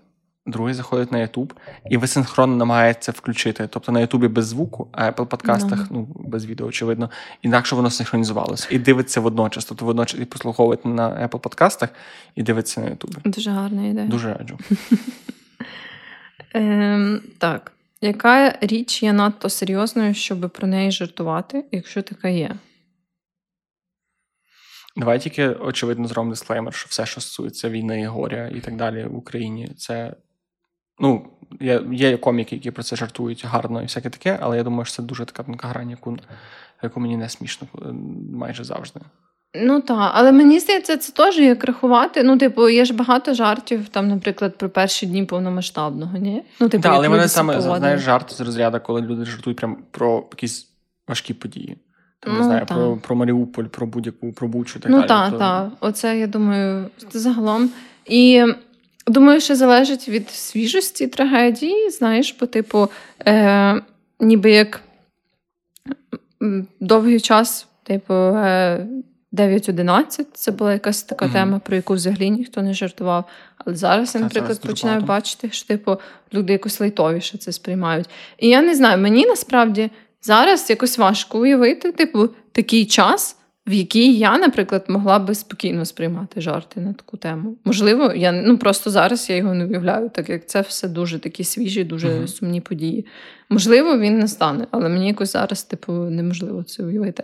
другий заходить на YouTube, і ви синхронно намагаєтеся включити. Тобто на YouTube без звуку, а Apple подкастах, Ага. ну, без відео, очевидно, інакше воно синхронізувалося. І дивиться водночас. Тобто водночас і послуховуєте на Apple подкастах, і дивиться на YouTube. Дуже гарна ідея. Дуже раджу. Ем, так. Яка річ є надто серйозною, щоб про неї жартувати, якщо така є? Давай тільки очевидно зробимо дисклеймер, що все, що стосується війни, горя і так далі в Україні, це ну, є, є коміки, які про це жартують гарно і всяке таке, але я думаю, що це дуже така тонка грань, яку, яку мені не смішно е, майже завжди. Ну так, але мені здається, це теж як рахувати. Ну, типу, є ж багато жартів, там, наприклад, про перші дні повномасштабного, ні? Ну, типу, Так, але мене саме знаєш жарт з розряду, коли люди жартують прям про якісь важкі події. Там, не Ну, знаю, та. про, про Маріуполь, про будь-яку про Бучу так Ну так, так. Оце я думаю, це загалом. І думаю, що залежить від свіжості трагедії, знаєш, бо, типу, е, ніби як довгий час, типу, е, 9-11, це була якась така Мгм. тема, про яку взагалі ніхто не жартував. Але зараз я, наприклад, зараз починаю багато. бачити, що типу люди якось лайтовіше це сприймають. І я не знаю, мені насправді зараз якось важко уявити, типу, такий час, в який я, наприклад, могла би спокійно сприймати жарти на таку тему. Можливо, я ну просто зараз я його не уявляю, так як це все дуже такі свіжі, дуже Мгм. сумні події. Можливо, він не стане, але мені якось зараз, типу, неможливо це уявити.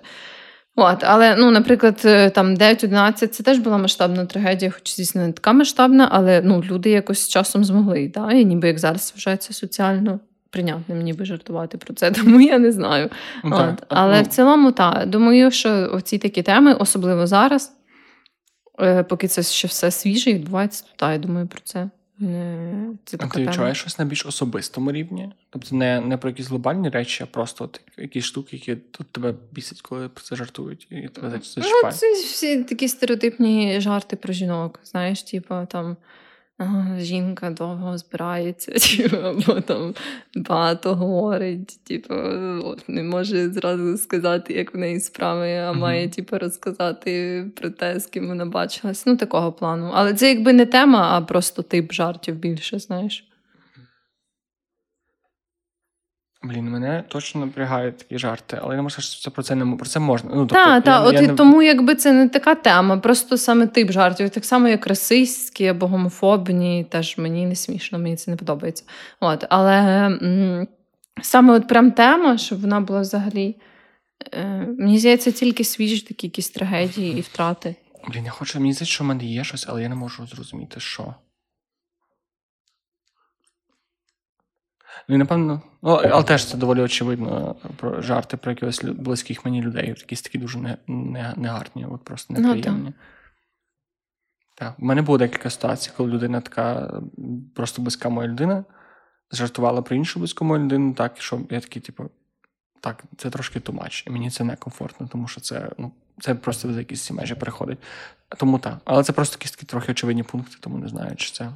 От, але, ну, наприклад, е, там 9-11 це теж була масштабна трагедія, хоч, звісно, не така масштабна, але ну, люди якось з часом змогли, да? і ніби як зараз вважається соціально прийнятним, ніби жартувати про це, тому я не знаю. Ну. От, але Ну, в цілому, так, думаю, що оці такі теми, особливо зараз, е, поки це ще все свіже відбувається, то так, я думаю про це. Це А ти відчуваєш щось на більш особистому рівні? Тобто не, не про якісь глобальні речі, а просто от якісь штуки, які тут тебе бісять, коли про це жартують, і тебе це Ну, це всі такі стереотипні жарти про жінок. Знаєш, типу там жінка довго збирається, типу, або там багато говорить, типу, от, не може зразу сказати, як в неї справи, а має типу, розказати про те, з ким вона бачилась. Ну, такого плану. Але це якби не тема, а просто тип жартів більше, знаєш. Блін, мене точно напрягають такі жарти, але я не можу сказати, що це про це не про це можна. Ну, тобто, та, я- от я і не- тому якби це не така тема, просто саме тип жартів, так само як расистські або гомофобні, теж мені не смішно, мені це не подобається. От, але м, саме от прям тема, щоб вона була взагалі. Е, мені здається, тільки свіжі такі якісь трагедії і втрати. Блін, я хочу, мені здається, що в мене є щось, але я не можу зрозуміти, що. Ну, напевно, ну, але теж це доволі очевидно про жарти про якихось близьких мені людей, якісь такі дуже не, не, негарні, от просто Ну, неприємні. так. У мене було декілька ситуацій, коли людина така просто близька моя людина, жартувала про іншу близьку мою людину, так, що я такий, типу, так, це трошки тумач, і мені це некомфортно, тому що це, ну, це просто за якісь ці межі переходить. Тому так. Але це просто якісь такі трохи очевидні пункти, тому не знаю, чи це.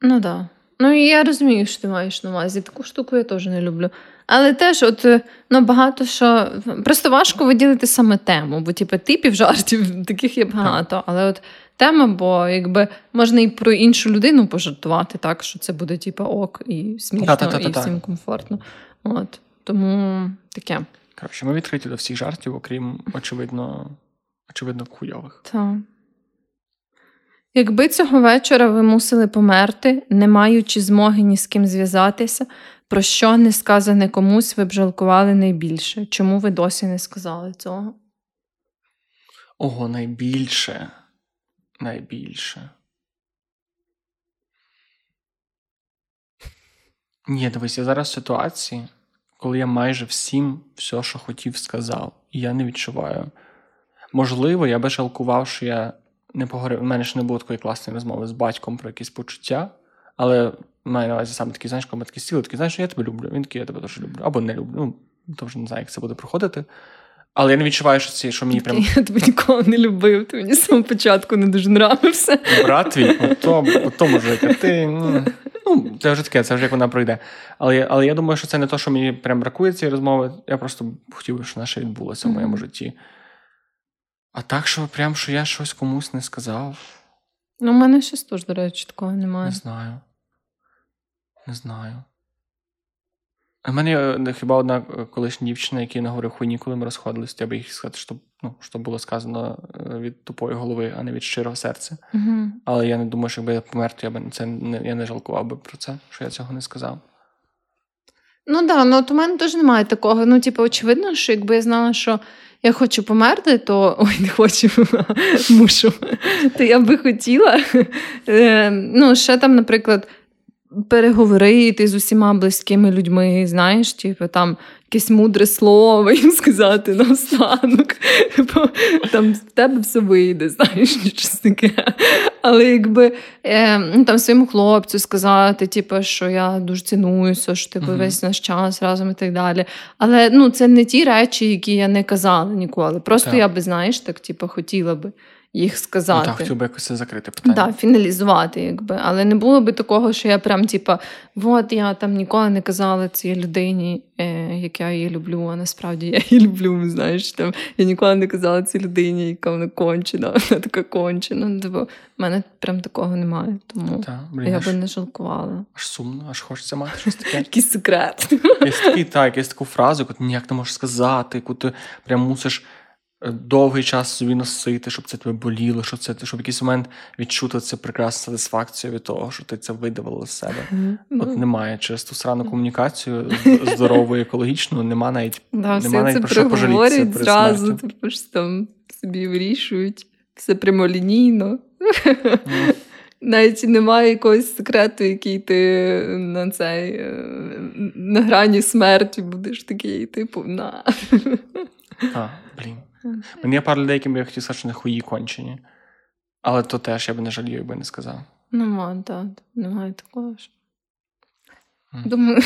Ну так. Да. Ну, і я розумію, що ти маєш на увазі. Таку штуку я теж не люблю. Але теж, от е, ну, багато що. Просто важко виділити саме тему, бо типу, типів жартів таких є багато. Але от тема, бо якби можна і про іншу людину пожартувати, так, що це буде типу, ок і смішно, і всім комфортно. От. Тому таке. Коротше, ми відкриті до всіх жартів, окрім, очевидно, очевидно, хуйових. Так. Якби цього вечора ви мусили померти, не маючи змоги ні з ким зв'язатися, про що не сказане комусь ви б жалкували найбільше? Чому ви досі не сказали цього? Ого, найбільше. Найбільше. Ні, дивись, я зараз в ситуації, коли я майже всім все, що хотів, сказав, і я не відчуваю. Можливо, я би жалкував, що я не поговорив. У мене ж не було такої класної розмови з батьком про якісь почуття, але маю на увазі саме такий, знаєш, коли ми такі сіли, такий, знаєш, я тебе люблю. Він такий, я тебе теж люблю. Або не люблю. Ну, то вже не знаю, як це буде проходити. Але я не відчуваю, що ці, що мені прям. Я тебе ніколи не любив, ти мені з самого початку не дуже нравився. Брат твій, ото, ото мужик, а ти. Ну, це вже таке, це вже як вона пройде. Але але я думаю, що це не те, що мені прям бракує цієї розмови. Я просто хотів, би, щоб вона відбулося в моєму житті. А так, що прям що я щось комусь не сказав. Ну, у мене щось теж, до речі, такого немає. Не знаю. Не знаю. У мене є хіба одна колишня дівчина, якій наговорив хуйні, коли ми розходились, я би їх сказати, що, ну, що було сказано е, від тупої голови, а не від щирого серця. Угу. Але я не думаю, що якби я помер, то я би це не я не жалкував би про це, що я цього не сказав. Ну так, да, ну от у мене теж немає такого. Ну, типу, очевидно, що якби я знала, що я хочу померти, то ой, не хочу, мушу. То я би хотіла. Е, ну, ще там, наприклад, переговорити з усіма близькими людьми, знаєш, типу, там якесь мудре слово їм сказати наостанок. Там в тебе все вийде, знаєш, щось таке. Але якби е, ну, там своєму хлопцю сказати, типу, що я дуже цінуюся, що типу, uh-huh. весь наш час разом і так далі. Але ну, це не ті речі, які я не казала ніколи. Просто так. я би, знаєш, так, типу, хотіла би їх сказати. Ну, так, хотів би якось це закрити питання. Так, фіналізувати, якби. Але не було би такого, що я прям, типа, от я там ніколи не казала цій людині, е, як я її люблю, а насправді я її люблю. Знаєш, там я ніколи не казала цій людині, яка вона кончена, вона така кончена. Тобто, в мене прям такого немає. Тому та, блін, я би не жалкувала. Аж сумно, аж хочеться мати щось таке. Якийсь секрет. Якийсь такий, так, якась таку фразу, яку ти ніяк не можеш сказати, яку ти прям мусиш. Е, довгий час собі носити, щоб це тебе боліло, щоб це щоб в якийсь момент відчути це прекрасну сатисфакцію від того, що ти це видавила з себе. Mm-hmm. От немає через ту срану комунікацію здорову, екологічну, нема навіть да, нема навіть це про що пожалітися. зразу, типу ж там собі вирішують, все прямолінійно. Mm. Навіть немає якогось секрету, який ти на цей е, на грані смерті будеш такий, типу, на. А, блін. Мені є пару людей, яким я хотів сказати, що не хуї кончені. Але то теж я би не жалію, якби не сказав. Нема, так, немає такого ж. Mm. Думаю,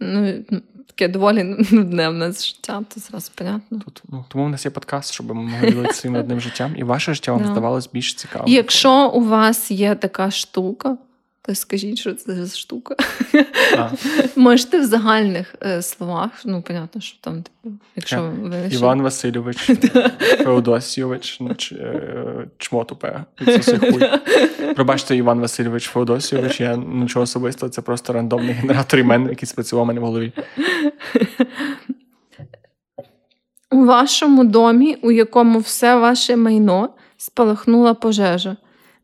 ну, таке доволі нудне в нас життя, то зразу понятно. Тут, ну, Тому в нас є подкаст, щоб ми могли ділитися своїм одним життям, і ваше життя вам здавалось більш цікавим. Якщо у вас є така штука, скажіть, що це за штука. А. Можете в загальних е, словах, ну, понятно, що там, типу, якщо ви Іван Васильович, Феодосійович, е, чмотупе. Пробачте, Іван Васильович Феодосійович, я нічого особистого, це просто рандомний генератор імен, який спрацював у мене в голові. У вашому домі, у якому все ваше майно спалахнула пожежа.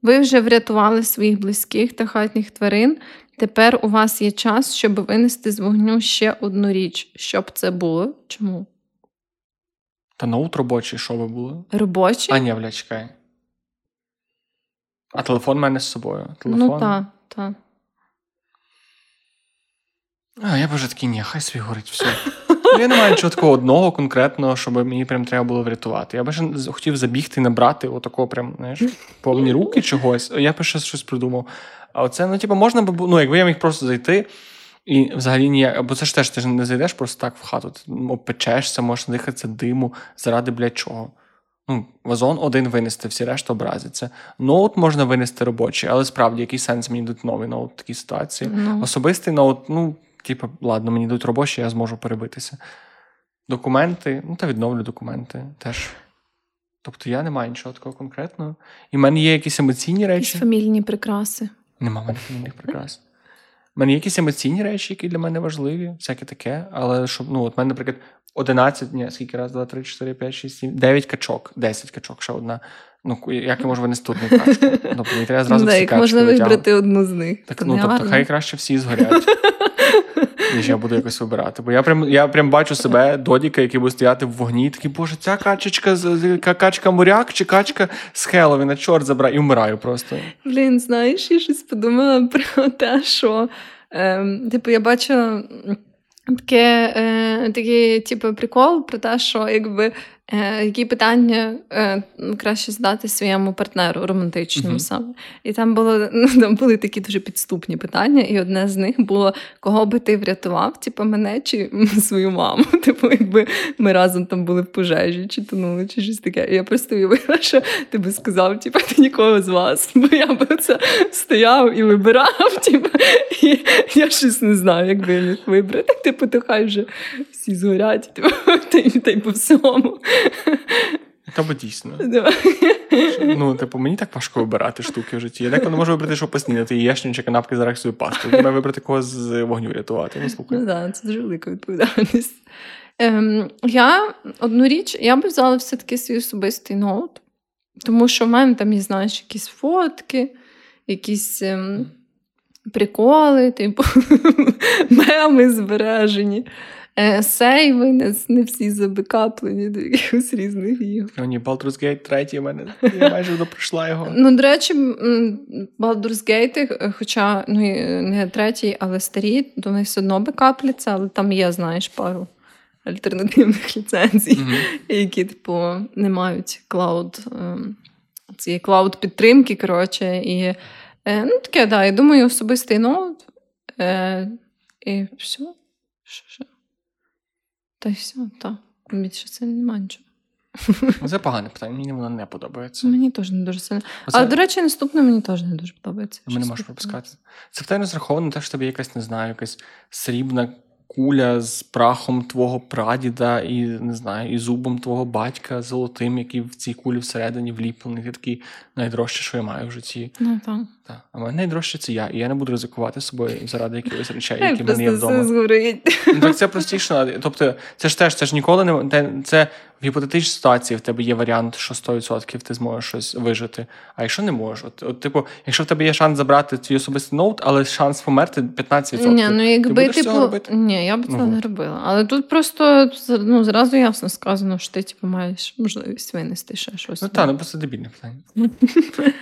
Ви вже врятували своїх близьких та хатніх тварин. Тепер у вас є час, щоб винести з вогню ще одну річ. Щоб це було? Чому? Та ноут робочий, що ви були? Робочий? А, ні, бля, чекай. А телефон в мене з собою. Телефон? Ну, так, так. А, я б вже такий, ні, хай свій горить все. Я не маю нічого такого одного конкретного, щоб мені прям треба було врятувати. Я би ще хотів забігти, набрати отако прям, знаєш, повні руки чогось. Я б ще щось придумав. А оце, ну, типу, можна б, ну, якби я міг просто зайти. І взагалі ніяк, бо це ж теж ти ж не зайдеш просто так в хату. Ти обпечешся, можеш надихатися диму заради блядь, чого. Ну, Вазон один винести, всі решта образяться. Ноут можна винести робочий, але справді який сенс мені йдуть новий ноут в такій ситуації. No. Особистий ноут, ну, типу, ладно, мені йдуть робочі, я зможу перебитися. Документи, ну та відновлю документи теж. Тобто я не маю нічого такого конкретного. І в мене є якісь емоційні речі. Якісь фамільні прикраси. Нема в мене фамільних прикрас. У мене є якісь емоційні речі, які для мене важливі, всяке таке. Але щоб, ну, от мене, наприклад, 11, ні, скільки раз, 2, 3, 4, 5, 6, 7, 9 качок, 10 качок, ще одна. Ну, як я можу винести одну качку? Тобто мені треба зразу всі качки Можна вибрати одну з них. Так, ну, тобто, хай краще всі згорять. ніж я буду якось вибирати. Бо я прям я прям бачу себе, додіка, який буде стояти в вогні, і такий, боже, ця качечка качка моряк чи качка з Хеловіна, чорт забирає, і вмираю просто. Блін, знаєш, я щось подумала про те, що ем, типу, я бачила таке, е, такий, типу, прикол про те, що якби Які питання е, краще задати своєму партнеру романтичному uh-huh. саме. І там було ну, там були такі дуже підступні питання, і одне з них було: кого би ти врятував, типу, мене чи свою маму? Типу, якби ми разом там були в пожежі, чи тонули, чи щось таке. І я просто уявила, що ти би сказав, типу, ти нікого з вас. Бо я би це стояв і вибирав, типу, і я щось не знаю, як би я міг вибрати. Типу, то хай вже всі згорять, типу, та й по всьому. Та бо дійсно. Ну, типу, мені так важко вибирати штуки в житті. Я деколи можу вибрати, що поснідати, яєчню чи канапки за рексою пасту. Маю вибрати когось з вогню рятувати. Ну, слухай. Ну, так, це дуже велика відповідальність. Ем, Я одну річ, я би взяла все-таки свій особистий ноут, тому що в мене там є, знаєш, якісь фотки, якісь. Ем, Приколи, типу, меми збережені. Е, сейви не, не всі забекаплені до якихось різних ігор. О, ні, Baldur's Gate 3 в мене я майже допройшла його. Ну, до речі, Baldur's Gate, е, хоча ну, не третій, але старі, то вони все одно бекапляться, але там є, знаєш, пару альтернативних ліцензій, mm-hmm. які, типу, не мають cloud, ем, цієї cloud підтримки. коротше, і е, ну, таке, да, я думаю, особистий ноут. І все. Що? Та й все, так. Більше це немає нічого. Ну, це погане питання, мені воно не подобається. Мені теж не дуже сильно. Оце... Але, до речі, наступне мені теж не дуже подобається. Ми не можеш пропускати. Це питання зраховано, те, що тобі якась, не знаю, якась срібна куля з прахом твого прадіда, і не знаю, і зубом твого батька золотим, який в цій кулі всередині вліплений. Ти такий найдорожче, що я маю в житті. Ну так. Так. А мене найдорожче це я, і я не буду ризикувати собою заради якихось речей, які в мене є вдома. Ну, так це простіше. Тобто, це ж теж це ж ніколи не це в гіпотетичній ситуації в тебе є варіант, що 100% ти зможеш щось вижити. А якщо не можеш, от, от типу, якщо в тебе є шанс забрати твій особистий ноут, але шанс померти 15%. Ні, ну якби ти типу, робити? Ні, я б це угу. не робила. Але тут просто ну, зразу ясно сказано, що ти типу, маєш можливість винести ще щось. Ну так, ну просто дебільне питання.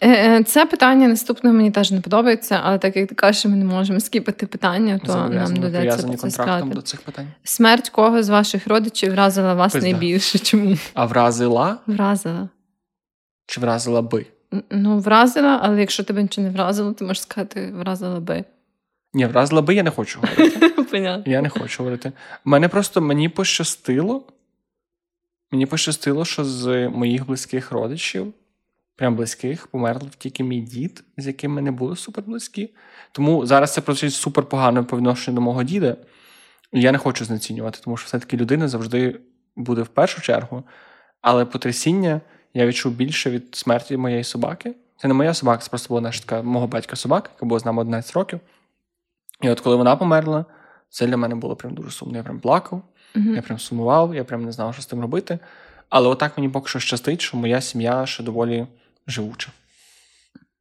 Е, е, це питання наступне мені теж не подобається, але так як ти кажеш, що ми не можемо скіпати питання, то нам доведеться це сказати. до цих питань. Смерть кого з ваших родичів вразила вас Пизда. найбільше? Чому? А вразила? Вразила. Чи вразила би? Ну, вразила, але якщо тебе нічого не вразило, ти можеш сказати, вразила би. Ні, вразила би, я не хочу говорити. Понятно. Я не хочу говорити. Мене просто мені пощастило. Мені пощастило, що з моїх близьких родичів прям близьких, померли тільки мій дід, з яким ми не були супер близькі. Тому зараз це прозвучить супер погано по відношенню до мого діда. І я не хочу знецінювати, тому що все-таки людина завжди буде в першу чергу. Але потрясіння я відчув більше від смерті моєї собаки. Це не моя собака, це просто була наша така мого батька собака, яка була з нами 11 років. І от коли вона померла, це для мене було прям дуже сумно. Я прям плакав, mm-hmm. я прям сумував, я прям не знав, що з тим робити. Але отак мені поки що щастить, що моя сім'я ще доволі живуча.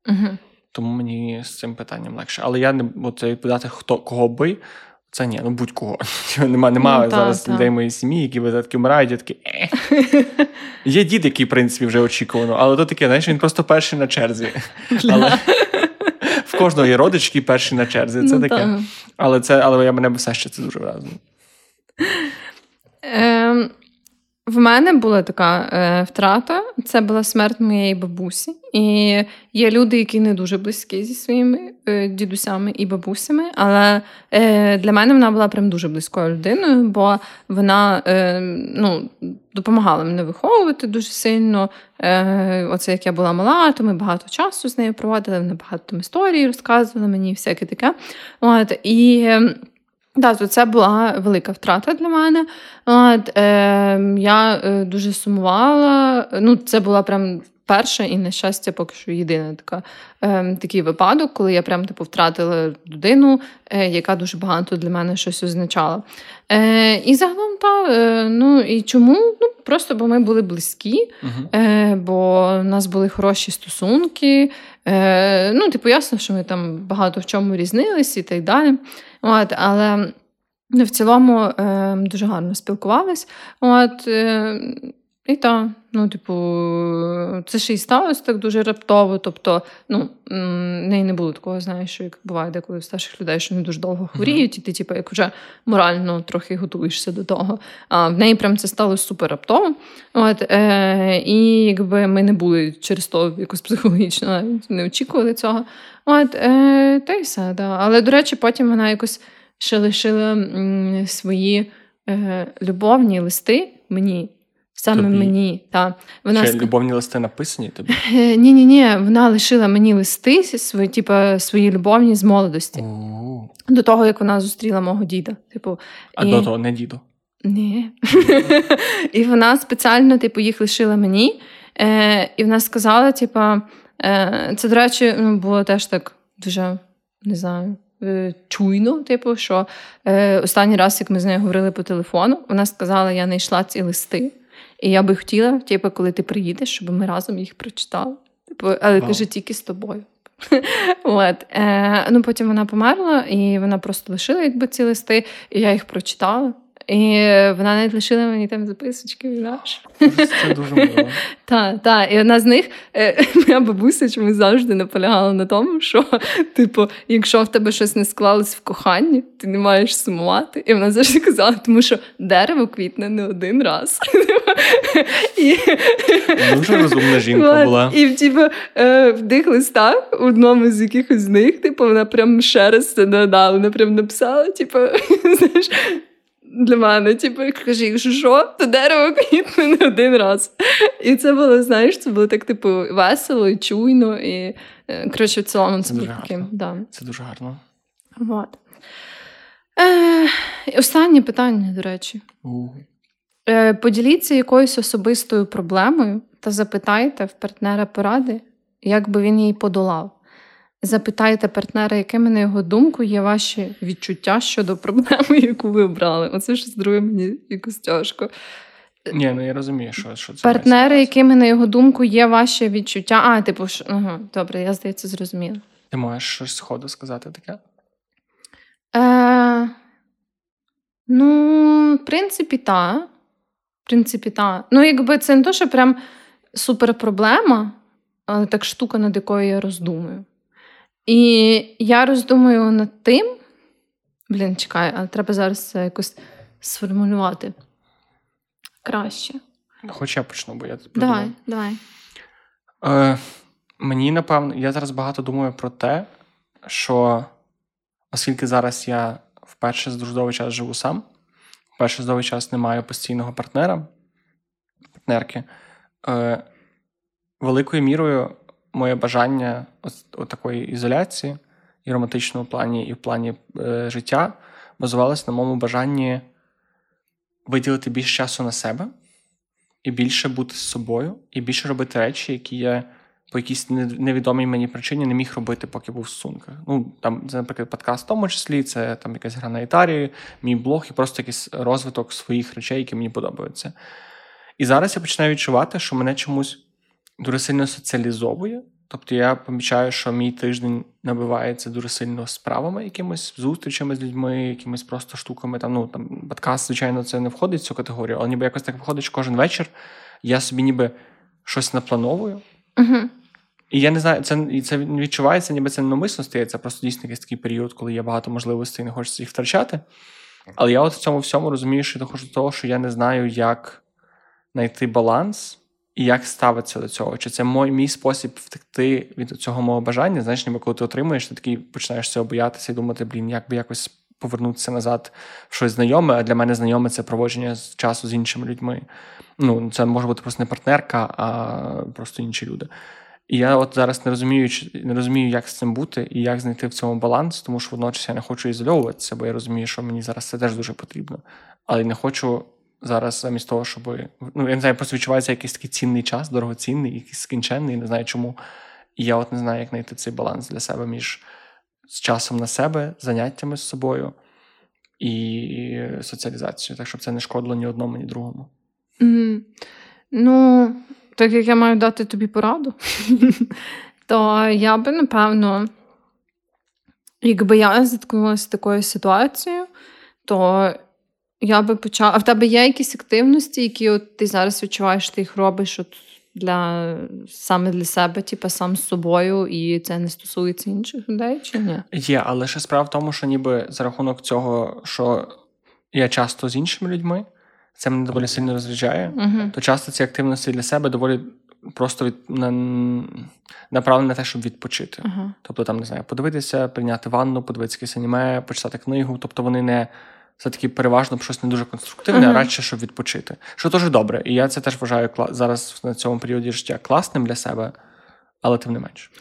Угу. Тому мені з цим питанням легше. Але я не це відповідати, хто кого би. Це ні, ну будь-кого. Нема нема ну, зараз та, людей та. моєї сім'ї, які такі вмирають, я такі. Е. Є дід, який, в принципі, вже очікувано, але то таке, знаєш, він просто перший на черзі. Але В кожного є родич, який перший на черзі. Це ну, таке. Та. Але це, але я мене все ще це дуже вразило. В мене була така е, втрата, це була смерть моєї бабусі. І є люди, які не дуже близькі зі своїми е, дідусями і бабусями. Але е, для мене вона була прям дуже близькою людиною, бо вона е, ну, допомагала мене виховувати дуже сильно. Е, Оце як я була мала, то ми багато часу з нею проводили, вона багато там історій розказувала мені, всяке таке. От, І Да, то це була велика втрата для мене. От, е, Я дуже сумувала. Ну, Це була прям перша і, на щастя, поки що єдина така, е, такий випадок, коли я прям типу, втратила людину, е, яка дуже багато для мене щось означала. Е, І загалом, та, е, ну і чому? Ну, Просто бо ми були близькі, uh-huh. бо в нас були хороші стосунки. Е, Ну, типу, ясно, що ми там багато в чому різнились і так далі. От, Але ну, в цілому е, дуже гарно спілкувались. От, е, І так, ну, типу, це ще й сталося так дуже раптово. Тобто, ну, неї не було такого, знаєш, що як буває деколи в старших людей, що вони дуже довго хворіють, mm-hmm. і ти, типу, як вже морально трохи готуєшся до того. А в неї прям це сталося супер раптово. От, е, І якби ми не були через то якось психологічно навіть не очікували цього. От, е, Та й все, да. Але, до речі, потім вона якось ще лишила м, свої е, любовні листи мені. Саме тобі? мені. Та. Вона Ще ск... любовні листи написані тобі? Ні, ні, ні. Вона лишила мені листи свої, типу, свої любовні з молодості. У-у-у. До того, як вона зустріла мого діда. Типу, А і... до того не діду? Ні. І вона спеціально, типу, їх лишила мені. Е, І вона сказала: типу, е, це, до речі, ну, було теж так дуже не знаю. Е, чуйно, типу, що е, останній раз, як ми з нею говорили по телефону, вона сказала: я знайшла ці листи. І я би хотіла, типу, коли ти приїдеш, щоб ми разом їх прочитали. Типу, але каже, тільки з тобою. От. Е, Ну, Потім вона померла, і вона просто лишила якби ці листи, і я їх прочитала. І вона навіть лишила мені там записочки. Знаєш. Це дуже мило. Так, так. І одна з них, е, моя бабуся, чому завжди наполягала на тому, що, типу, якщо в тебе щось не склалось в коханні, ти не маєш сумувати. І вона завжди казала, тому що дерево квітне не один раз. І... Дуже розумна жінка була. І типу, е, в тих листах, в одному з якихось з них, типу, вона прям ще раз це додала, вона прям написала, типу, знаєш для мене. Типу, каже, якщо що, то дерево квітне не один раз. І це було, знаєш, це було так, типу, весело і чуйно. І е, коротше, в цілому це, це було таким. Да. Це дуже гарно. Вот. Е, Останнє питання, до речі. Е, Поділіться якоюсь особистою проблемою та запитайте в партнера поради, як би він її подолав. Запитайте партнера, якими, на його думку, є ваші відчуття щодо проблеми, яку ви обрали. Оце щось друге мені якось тяжко. Ні, ну я розумію, що що це. Партнери, якими, на його думку, є ваші відчуття. А, типу, що... Ага, добре, я здається, зрозуміла. Ти можеш щось сходу сказати таке? Е, Ну, в принципі, так. В принципі, так. Ну, якби це не то, що прям супер проблема, але так штука, над якою я роздумую. І я роздумую над тим. Блін, чекай, але треба зараз це якось сформулювати краще. Хоч я почну, бо я тут Давай, давай. Е, Мені напевно, я зараз багато думаю про те, що оскільки зараз я вперше дуже час живу сам, вперше за час не маю постійного партнера, партнерки, е, великою мірою моє бажання такої ізоляції і романтичному плані, і в плані е, життя базувалося на моєму бажанні виділити більше часу на себе і більше бути з собою, і більше робити речі, які я по якійсь невідомій мені причині не міг робити, поки був в стосунках. Ну, там, це, наприклад, подкаст в тому числі, це там якась гра на гітарі, мій блог і просто якийсь розвиток своїх речей, які мені подобаються. І зараз я починаю відчувати, що мене чомусь дуже сильно соціалізовує. Тобто я помічаю, що мій тиждень набивається дуже сильно справами, якимись зустрічами з людьми, якимись просто штуками. Там, ну, там, Подкаст, звичайно, це не входить в цю категорію, але ніби якось так виходить, що кожен вечір я собі ніби щось наплановую. uh І я не знаю, це це відчувається, ніби це навмисно стає. Це просто дійсно якийсь такий період, коли є багато можливостей і не хочеться їх втрачати. Але я от в цьому всьому розумію, що доходжу до того, що я не знаю, як знайти баланс і як ставитися до цього? Чи це мій, мій спосіб втекти від цього мого бажання? Знаєш, ніби коли ти отримуєш, ти такий починаєш цього боятися і думати, блін, як би якось повернутися назад в щось знайоме, а для мене знайоме це проводження часу з іншими людьми. Ну, це може бути просто не партнерка, а просто інші люди. І я от зараз не розумію, не розумію, як з цим бути і як знайти в цьому баланс, тому що водночас я не хочу ізольовуватися, бо я розумію, що мені зараз це теж дуже потрібно. Але не хочу зараз, замість того, щоб ну я не знаю, просто відчувається якийсь такий цінний час, дорогоцінний, якийсь скінченний, не знаю чому. І я от не знаю, як знайти цей баланс для себе між часом на себе, заняттями з собою і соціалізацією, так щоб це не шкодило ні одному, ні другому. Mm. Ну, так як я маю дати тобі пораду, то я би напевно, якби я зіткнулася з такою ситуацією, то я би почала. А в тебе є якісь активності, які от ти зараз відчуваєш, ти їх робиш от для саме для себе, типу, сам з собою, і це не стосується інших людей, чи ні? Є, але ще справа в тому, що ніби за рахунок цього, що я часто з іншими людьми, це мене доволі сильно розряджає, Угу. то часто ці активності для себе доволі просто від, на, направлені на те, щоб відпочити. Ага. Тобто, там, не знаю, подивитися, прийняти ванну, подивитися якесь аніме, почитати книгу. Тобто вони не все-таки переважно щось не дуже конструктивне, Ага. а радше, щоб відпочити. Що дуже добре. І я це теж вважаю кла- зараз на цьому періоді життя класним для себе, але тим не менш.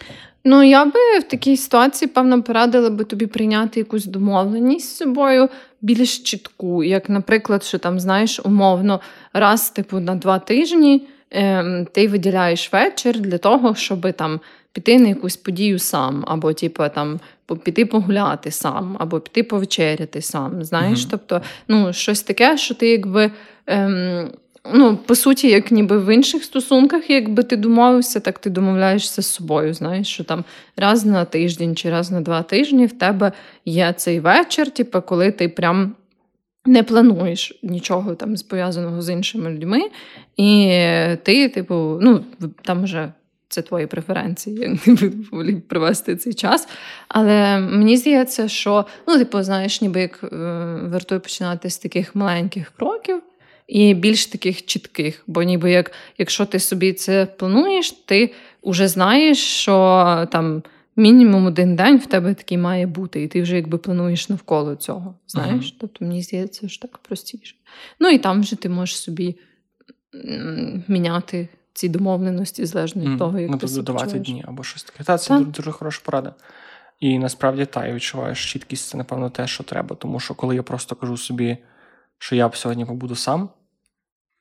Ну, я би в такій ситуації, певно, порадила би тобі прийняти якусь домовленість з собою більш чітку. Як, наприклад, що там, знаєш, умовно, раз, типу, на два тижні ем, ти виділяєш вечір для того, щоб там піти на якусь подію сам, або, типу, там піти погуляти сам, або піти повечеряти сам. Знаєш, Мгм. тобто, ну, щось таке, що ти якби. Ем, Ну, по суті, як ніби в інших стосунках, якби ти домовився, так ти домовляєшся з собою. Знаєш, що там раз на тиждень чи раз на два тижні в тебе є цей вечір, типу, коли ти прям не плануєш нічого там пов'язаного з іншими людьми, і ти, типу, ну, там вже. Це твої преференції, я не буду волів провести цей час. Але мені здається, що ну, типу, знаєш, ніби як е, вартує починати з таких маленьких кроків і більш таких чітких. Бо ніби як якщо ти собі це плануєш, ти вже знаєш, що там мінімум один день в тебе такий має бути, і ти вже якби плануєш навколо цього. Знаєш? Мгм. Тобто мені здається, що так простіше. Ну і там вже ти можеш собі міняти ці домовленості залежно від Мгм. того, як ну, ти тобто себе додавати почуваєш. дні або щось таке. Та, це Так. дуже, дуже хороша порада. І насправді та, я відчуваю, чіткість це, напевно, те, що треба. Тому що коли я просто кажу собі, що я сьогодні побуду сам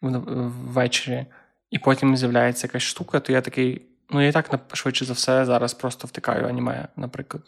ввечері, і потім з'являється якась штука, то я такий, ну я і так швидше за все зараз просто втикаю аніме, наприклад.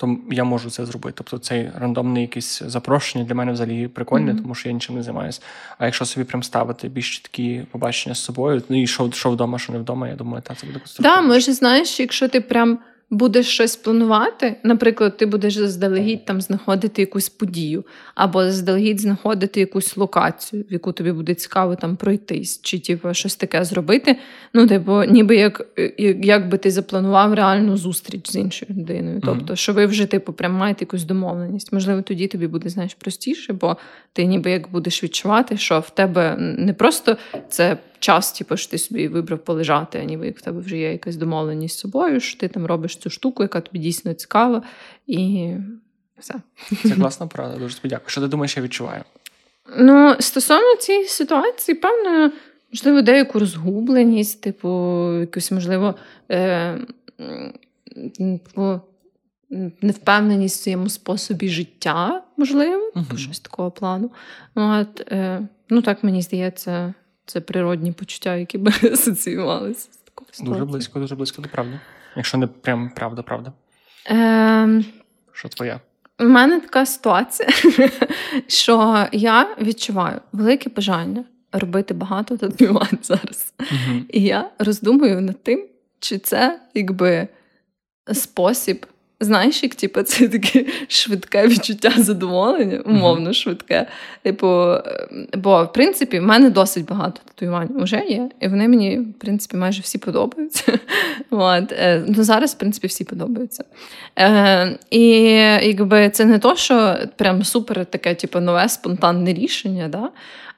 То я можу це зробити. Тобто цей рандомний якесь запрошення для мене взагалі прикольне, Мгм. тому що я нічим не займаюся. А якщо собі прям ставити більш чіткі побачення з собою, ну і що, що вдома, що не вдома, я думаю, та це буде Да, може, знаєш, якщо ти прям будеш щось планувати, наприклад, ти будеш заздалегідь там знаходити якусь подію, або заздалегідь знаходити якусь локацію, в яку тобі буде цікаво там пройтись, чи типу, щось таке зробити. Ну, типу, ніби як, як, як би ти запланував реальну зустріч з іншою людиною. Тобто, що ви вже типу прям маєте якусь домовленість. Можливо, тоді тобі буде знаєш простіше, бо ти ніби як будеш відчувати, що в тебе не просто це час, типу, що ти собі вибрав полежати, а ніби як в тебе вже є якась домовленість з собою, що ти там робиш цю штуку, яка тобі дійсно цікава, і все. Це класна порада, дуже тобі дякую. Що ти думаєш, я відчуваю? Ну, стосовно цієї ситуації, певно, можливо, деяку розгубленість, типу, якусь, можливо, е, типу, невпевненість в своєму способі життя, можливо, типу, щось такого плану. От, е, ну, так мені здається, це природні почуття, які би асоціювалися з такою Дуже близько, дуже близько до правди. Якщо не прям правда, правда. Е, Що твоя? У мене така ситуація, що я відчуваю велике бажання робити багато татуювань зараз. Угу. І я роздумую над тим, чи це якби спосіб. Знаєш, як типу, це таке швидке відчуття задоволення, умовно швидке. Типу, е, бо в принципі в мене досить багато татуювань вже є, і вони мені, в принципі, майже всі подобаються. От. е, Ну, зараз, в принципі, всі подобаються. Е, І якби це не то, що прям супер таке, типу, нове спонтанне рішення, да?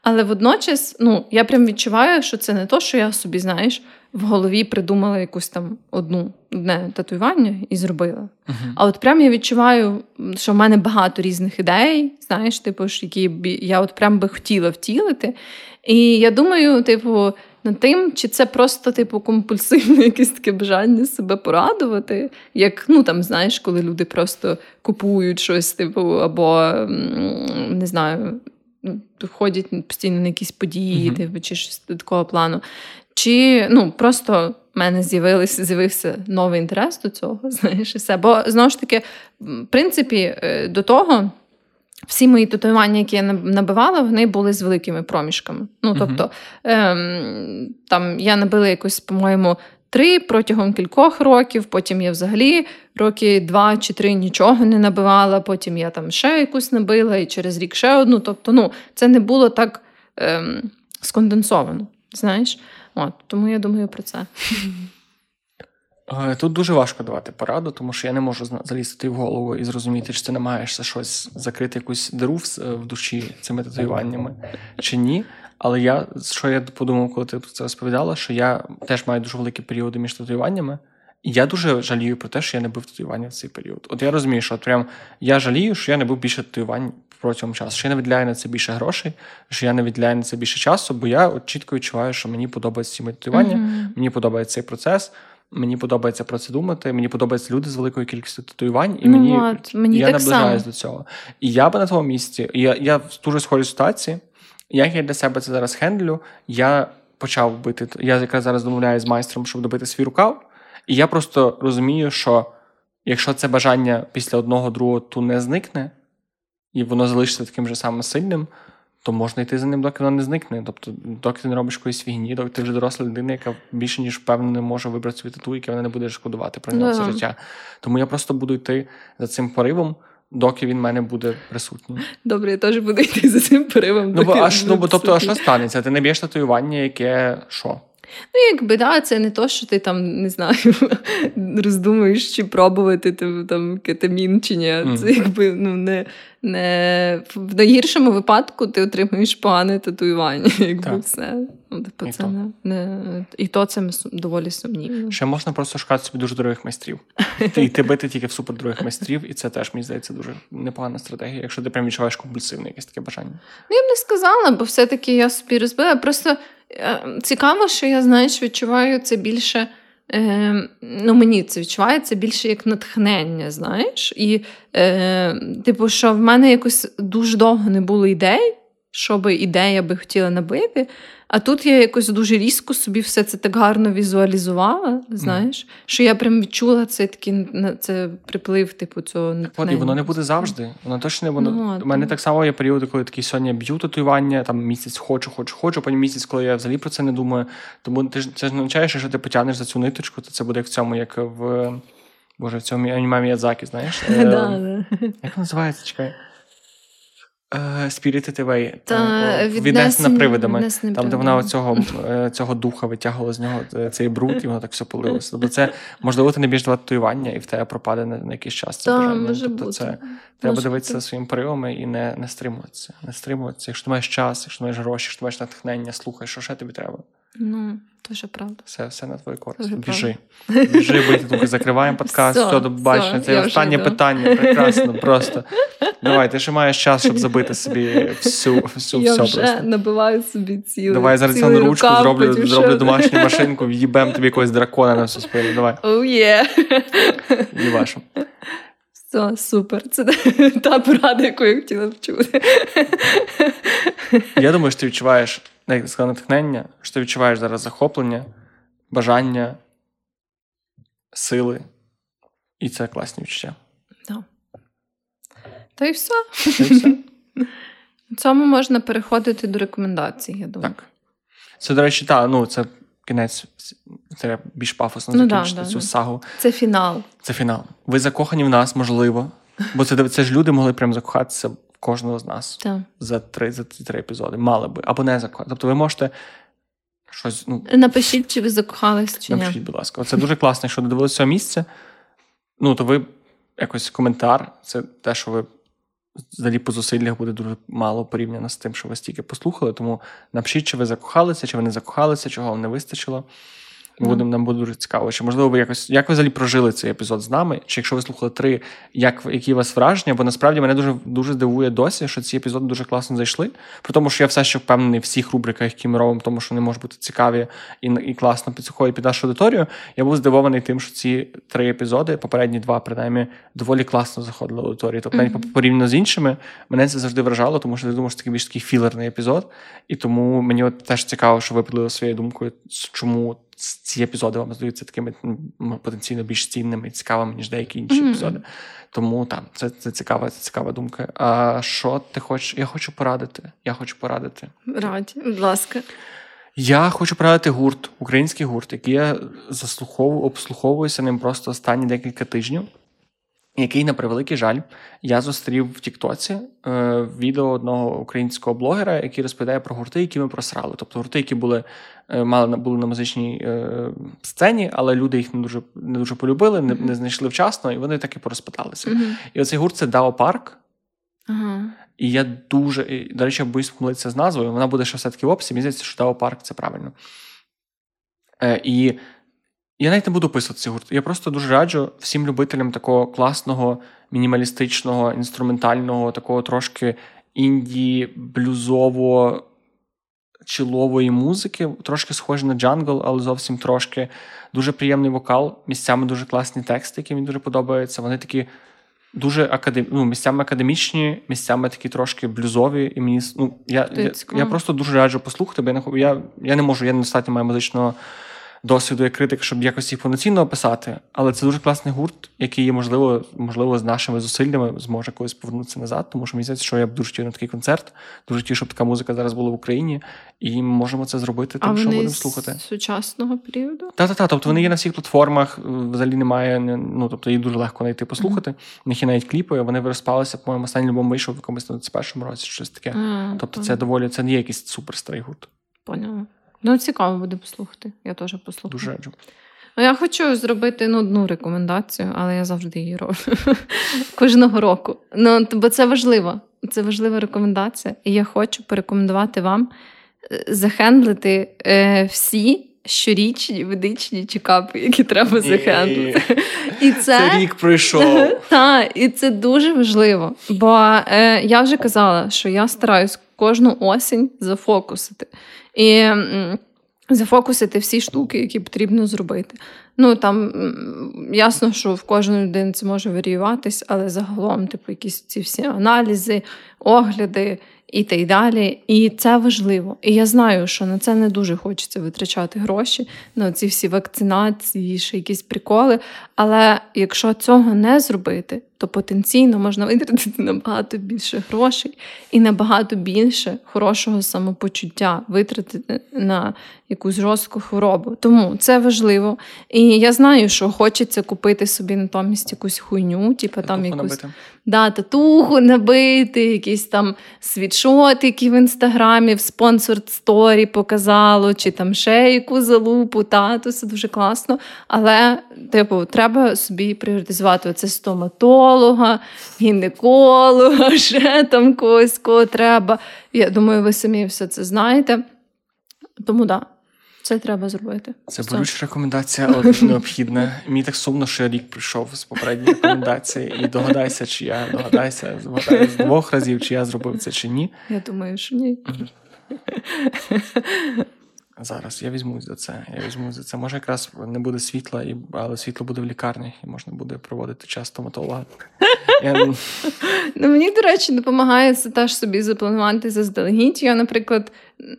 Але водночас ну, я прям відчуваю, що це не то, що я собі, знаєш, в голові придумала якусь там одну одне татуювання і зробила. Угу. А от прям я відчуваю, що в мене багато різних ідей, знаєш, типу, ж, які б я от прям би хотіла втілити. І я думаю, типу, над тим, чи це просто, типу, компульсивне якесь таке бажання себе порадувати, як, ну там, знаєш, коли люди просто купують щось, типу, або не знаю, ходять постійно на якісь події, Мгм. типу, чи щось такого плану. Чи ну просто в мене з'явився, з'явився новий інтерес до цього, знаєш, і все. Бо знову ж таки, в принципі, е, до того всі мої татуювання, які я набивала, вони були з великими проміжками. Ну, тобто, ем, там я набила якось, по-моєму, три протягом кількох років, потім я взагалі роки два чи три нічого не набивала, потім я там ще якусь набила, і через рік ще одну. Тобто, ну, це не було так ем, сконденсовано. Знаєш? От, Тому я думаю про це. Е, тут дуже важко давати пораду, тому що я не можу залізти в голову і зрозуміти, чи ти намагаєшся щось закрити, якусь диру в, в душі цими татуюваннями чи ні. Але я що я подумав, коли ти це розповідала, що я теж маю дуже великі періоди між татуюваннями. І я дуже жалію про те, що я не бив татуювання в цей період. От я розумію, що от прям я жалію, що я не був більше татуювань протягом часу, що я не виділяю на це більше грошей, що я не виділяю на це більше часу, бо я от чітко відчуваю, що мені подобається ці татуювання, mm-hmm. мені подобається цей процес. Мені подобається про це думати. Мені подобаються люди з великою кількістю татуювань, і ну, мені от, мені я наближаюсь до цього. І я би на твоєму місці, я я в дуже схожій ситуації. Як я для себе це зараз хендлю, я почав бити. Я якраз зараз домовляю з майстром, щоб добити свій рукав. І я просто розумію, що якщо це бажання після одного другого ту не зникне, і воно залишиться таким же самим сильним, то можна йти за ним, доки воно не зникне. Тобто, доки ти не робиш якоїсь фігні, доки ти вже доросла людина, яка більше ніж впевнено не може вибрати свій тату, яке вона не буде шкодувати про нього все життя. Тому я просто буду йти за цим поривом. Доки він в мене буде присутній. Добре, я теж буду йти за цим поривом. Ну, бо аж ну, бо тобто, а що станеться? Ти не б'єш татуювання, яке що? Ну, якби да, це не то, що ти там не знаю, роздумуєш, чи пробувати там кетамін чи ні. Mm. Це якби ну не не в найгіршому випадку ти отримуєш погане татуювання. Якби так. все. Ну, типу, і це то. Не, не і то це доволі сумнівно. Ще можна просто шукати собі дуже дорогих майстрів. Ти йти бити тільки в супердорогих майстрів, і це теж мені здається дуже непогана стратегія, якщо ти прям відчуваєш компульсивне якесь таке бажання. Ну я б не сказала, бо все-таки я собі розбила. Просто цікаво, що я знаєш, відчуваю це більше. Е, ну, Мені це відчувається більше як натхнення, знаєш. І, е, типу, що в мене якось дуже довго не було ідей, що би ідея би хотіла набити. А тут я якось дуже різко собі все це так гарно візуалізувала, знаєш, mm. що я прям відчула це такий це приплив, типу, цього натхнення. І воно не буде завжди. Воно точно не воно. Ну, У мене так само є періоди, коли такі сьогодні б'ю татуювання, там місяць хочу, хочу, хочу, потім місяць, коли я взагалі про це не думаю. Тому ти ж це ж означає, що ти потягнеш за цю ниточку, то це буде як в цьому, як в Боже, в цьому анімамі Ядзакі, знаєш? Ем, як називається? Чекай. Spirited Away, Та, віднесена привидами, там, де вона цього е, цього духа витягувала з нього е, цей бруд, і воно так все полилося. Тобто це, можливо, ти не більш два татуювання, і в тебе пропаде на, на якийсь час це Та, бажання. Може тобто бути. це треба дивитися своїми поривами і не не стримуватися. Не стримуватися. Якщо ти маєш час, якщо ти маєш гроші, якщо ти маєш натхнення, слухай, що ще тобі треба. Ну, Тоже правда. Все все на твою користь. Тоже Біжи. Правда. Біжи, тут закриваємо подкаст. Все, все до побачення. Це останнє питання. Прекрасно, просто. Давай, ти ще маєш час, щоб забити собі всю всю я все вже просто. набиваю собі цілу. Давай зараз на ручку зроблю зроблю домашню машинку, в'їбем тобі якогось дракона на всю спину. Давай. Oh, yeah. І вашу. Все, супер. Це та порада, яку я хотіла б чути. Я думаю, що ти відчуваєш як сказав, натхнення, що ти відчуваєш зараз захоплення, бажання, сили. І це класні відчуття. Да. Та й все. Та й все. В цьому можна переходити до рекомендацій, я думаю. Так. Це, до речі, та, ну, це кінець, це більш пафосно ну, закінчити да, цю да, сагу. Це фінал. Це фінал. Ви закохані в нас, можливо. Бо це це ж люди могли прям закохатися в кожного з нас так. за три за ці три епізоди. Мали би або не закохати. Тобто ви можете щось. ну... Напишіть, чи ви закохались, чи Напишіть, будь ласка. Це дуже класно, якщо додивилися цього місця. Ну, то ви якось коментар, це те, що ви взагалі по зусиллях буде дуже мало порівняно з тим, що ви стільки послухали. Тому напишіть, чи ви закохалися, чи ви не закохалися, чого вам не вистачило. Ми будемо нам буде дуже цікаво. Чи можливо ви якось як ви взагалі прожили цей епізод з нами? Чи якщо ви слухали три, як які у вас враження? Бо насправді мене дуже дуже здивує досі, що ці епізоди дуже класно зайшли. При тому, що я все ще впевнений в всіх рубриках, які ми робимо, тому що вони можуть бути цікаві і і класно підсухові під нашу аудиторію. Я був здивований тим, що ці три епізоди, попередні два, принаймні, доволі класно заходили в аудиторію. Тобто, навіть mm-hmm. порівняно з іншими, мене це завжди вражало, тому що я думаю, що це такий більш такий філерний епізод. І тому мені от теж цікаво, що ви поділили своєю думкою, чому ці епізоди вам здаються такими потенційно більш цінними і цікавими, ніж деякі інші mm-hmm. епізоди. Тому там це це цікава, це цікава думка. А що ти хочеш? Я хочу порадити. Я хочу порадити. Раді, будь ласка. Я хочу порадити гурт, український гурт, який я заслуховую, обслуховуюся ним просто останні декілька тижнів. Який, на превеликий жаль, я зустрів в Тіктоці е, відео одного українського блогера, який розповідає про гурти, які ми просрали. Тобто гурти, які були е, мали були на музичній е, сцені, але люди їх не дуже не дуже полюбили, не, не знайшли вчасно, і вони так і порозпиталися. Мгм. І оцей гурт це Дао Парк. Ага. І я дуже, і, до речі, я боюсь помилитися з назвою. Вона буде ще все-таки в описі. Мені здається, що Дао Парк це правильно. Е, і я навіть не буду описувати цей гурт. Я просто дуже раджу всім любителям такого класного, мінімалістичного, інструментального, такого трошки інді, блюзово чилової музики, трошки схоже на Jungle, але зовсім трошки. Дуже приємний вокал, місцями дуже класні тексти, які мені дуже подобаються. Вони такі дуже академ... ну, місцями академічні, місцями такі трошки блюзові. І мені ну, я, я, я просто дуже раджу послухати, бо я не, я, я не можу, я недостатньо маю музичного досвіду як критик, щоб якось їх повноцінно описати. Але це дуже класний гурт, який, можливо, можливо, з нашими зусиллями зможе колись повернутися назад. Тому що мені здається, що я б дуже хотів на такий концерт, дуже хотів, щоб така музика зараз була в Україні, і ми можемо це зробити, А тим, що вони будемо з слухати. сучасного періоду? Та, та, та. Тобто вони є на всіх платформах, е, взагалі немає. не- Ну тобто їх дуже легко знайти послухати. У них є навіть кліпи, вони розпалися, по-моєму, останній альбом вийшов в якомусь 21 році, щось таке. А, Тобто, це доволі це не є якийсь суперстрий гурт. Поняла. Ну, цікаво буде послухати. Я теж послухаю. Дуже раджу. Ну, я хочу зробити ну, одну рекомендацію, але я завжди її роблю кожного року. Ну, бо це важливо. Це важлива рекомендація. І я хочу порекомендувати вам е, захендлити е, всі щорічні ведичні чекапи, які треба захендлити. І це, Це рік пройшов. Так, і це дуже важливо. Бо е, я вже казала, що я стараюсь кожну осінь зафокусити. І зафокусити всі штуки, які потрібно зробити. Ну там ясно, що в кожної людини це може варіюватись, але загалом, типу, якісь ці всі аналізи, огляди і так далі. І це важливо. І я знаю, що на це не дуже хочеться витрачати гроші, на ці всі вакцинації, ще якісь приколи. Але якщо цього не зробити, то потенційно можна витратити набагато більше грошей і набагато більше хорошого самопочуття витратити на якусь жорстку хворобу. Тому це важливо. І я знаю, що хочеться купити собі натомість якусь хуйню, типу там Татуху якусь набити. да, татуху набити, якісь там світшот, які в інстаграмі в спонсор сторі показало, чи там ще яку залупу, та, то це дуже класно. Але, типу, треба собі пріоритизувати оце стоматолога, гінеколога, ще там когось, кого треба. Я думаю, ви самі все це знаєте. Тому так, да, це треба зробити. Це болюча рекомендація, але дуже необхідна. Мені так сумно, що я рік прийшов з попередньої рекомендації. І догадайся, чи я догадайся, з двох разів, чи я зробив це чи ні. Я думаю, що ні. Зараз я візьмусь за це. Я візьмусь за це. Може, якраз не буде світла, і, але світло буде в лікарні, і можна буде проводити час стоматолога. Ну, мені, до речі, допомагає це теж собі запланувати заздалегідь. Я, наприклад,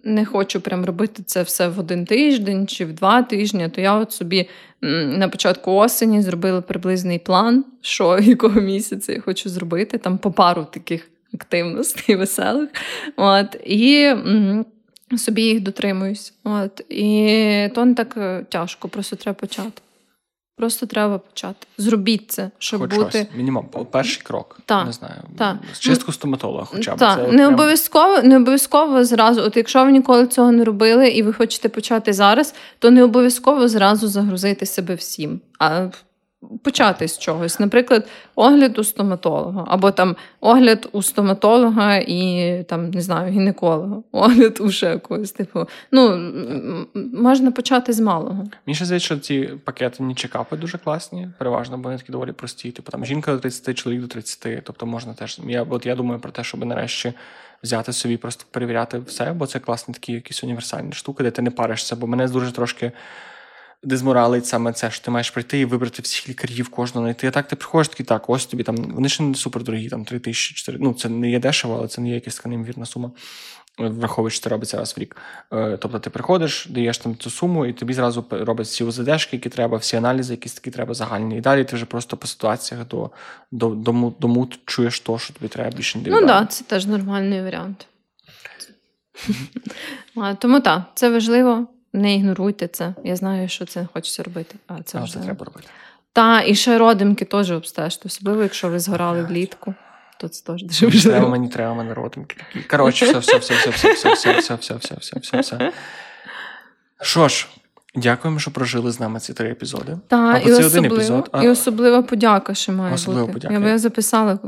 не хочу прям робити це все в один тиждень чи в два тижні. То я от собі на початку осені зробила приблизний план, що якого місяця я хочу зробити, там по пару таких активностей веселих. От, і собі їх дотримуюсь. От, і то не так е, тяжко, просто треба почати. Просто треба почати. Зробіть це, щоб хоч бути. щось. Мінімум, перший крок. Так, Не знаю. так. Чистку стоматолога, хоча б. Так, це не прям- обов'язково, не обов'язково зразу. От якщо ви ніколи цього не робили і ви хочете почати зараз, то не обов'язково зразу загрузити себе всім. А почати з чогось. Наприклад, огляд у стоматолога, або там огляд у стоматолога і там не знаю, гінеколога, огляд у ще якогось. Типу, ну можна почати з малого. Мені ще здається, що ці пакетні чекапи дуже класні, переважно, бо вони такі доволі прості. Типу там жінка до 30, чоловік до 30. Тобто можна теж. Я от я думаю про те, щоб нарешті взяти собі, просто перевіряти все, бо це класні такі якісь універсальні штуки, де ти не паришся. Бо мене дуже трошки дезморалить саме це, що ти маєш прийти і вибрати всіх лікарів, кожного знайти. А так ти приходиш такий, так, ось тобі там. Вони ще не супер дорогі, там 3 тисячі, 4. Ну, це не є дешево, але це не є якась така неймовірна сума. Враховуючи, що це робиться раз в рік. Е, Тобто ти приходиш, даєш там цю суму, і тобі зразу роблять всі УЗДшки, які треба, всі аналізи, якісь такі треба загальні. І далі ти вже просто по ситуаціях до, до, дому, дому чуєш то, що тобі треба більше Ну так, да, це теж нормальний варіант. Тому так, це важливо. Не ігноруйте це. Я знаю, що це хочеться робити. А це, Але це треба робити. Та, і ще родимки теж обстежте, особливо, якщо ви згорали влітку, то це теж дуже Мені треба, важливо. мені треба, мене родинки такі. Коротше, все, все, все, все, все, все, все, все, все, все, все, все, все. Що ж, дякуємо, що прожили з нами ці три епізоди. Та, Або і, це один епізод, а- і особлива подяка ще має Особлива бути. подяка. Я, б- я записала,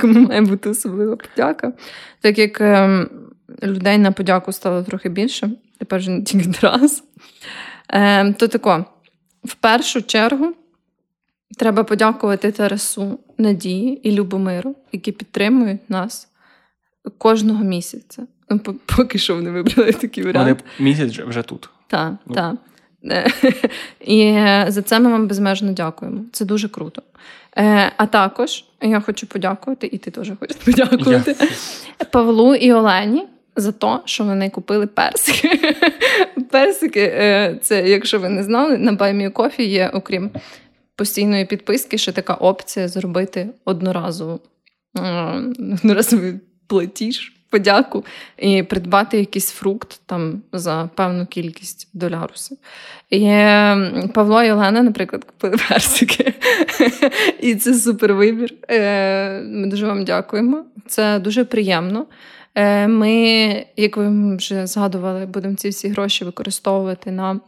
кому має бути особлива подяка. Так як ем, людей на подяку стало трохи більше, тепер вже не тільки раз. Ем, то тако, в першу чергу треба подякувати Тарасу, Надії і Любомиру, які підтримують нас кожного місяця. Ну, поки що вони вибрали такий варіант. Вони місяць вже, тут. Так, Ну. так. І е, за це ми вам безмежно дякуємо. Це дуже круто. Е, А також я хочу подякувати, і ти теж хочеш подякувати Павлу і Олені за те, що вони купили персики. Персики, е, це, якщо ви не знали, на Кофі є, окрім постійної підписки, ще така опція зробити одноразову е, одноразовий платіж, подяку і придбати якийсь фрукт там за певну кількість долярусів. І е, Павло і Олена, наприклад, купили персики. І це супер вибір. Ми дуже вам дякуємо. Це дуже приємно. Е, Ми, як ви вже згадували, будемо ці всі гроші використовувати на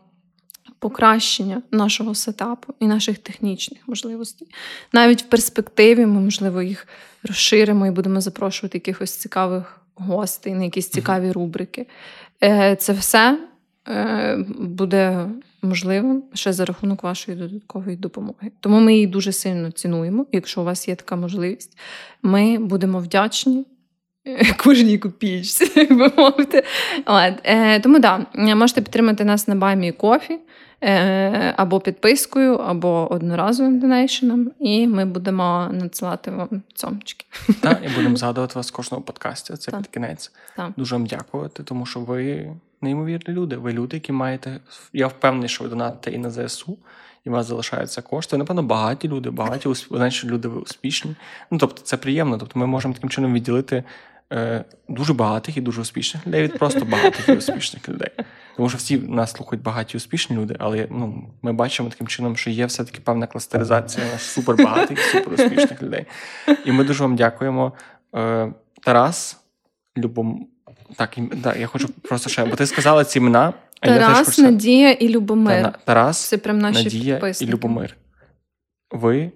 покращення нашого сетапу і наших технічних можливостей. Навіть в перспективі ми, можливо, їх розширимо і будемо запрошувати якихось цікавих гостей на якісь цікаві рубрики. Е, Це все е, буде можливим ще за рахунок вашої додаткової допомоги. Тому ми її дуже сильно цінуємо. Якщо у вас є така можливість, ми будемо вдячні. Кожній копійці, як би мовити. От, е, тому да, можете підтримати нас на Баймі Кофі е, або підпискою, або одноразовим донейшеном, і ми будемо надсилати вам цьомчики. Так, і будемо згадувати вас в кожному подкасті. Це Так. під кінець. Так. Дуже вам дякувати, тому що ви неймовірні люди. Ви люди, які маєте. Я впевнений, що ви донатите і на ЗСУ, і у вас залишаються кошти. Напевно, багаті люди, багаті усп- значить, люди ви успішні. Ну тобто, це приємно. Тобто, ми можемо таким чином відділити. Е, Дуже багатих і дуже успішних людей від просто багатих і успішних людей. Тому що всі нас слухають багаті і успішні люди, але ну, ми бачимо таким чином, що є все-таки певна кластеризація супербагатих і суперуспішних людей. І ми дуже вам дякуємо. Е, Тарас, Любом. Так, да, я хочу просто ще, бо ти сказала ці імена. А я Тарас, хочу... Надія і Любомир. на- Тарас, Це прям наші Надія підписники. і Любомир. Ви,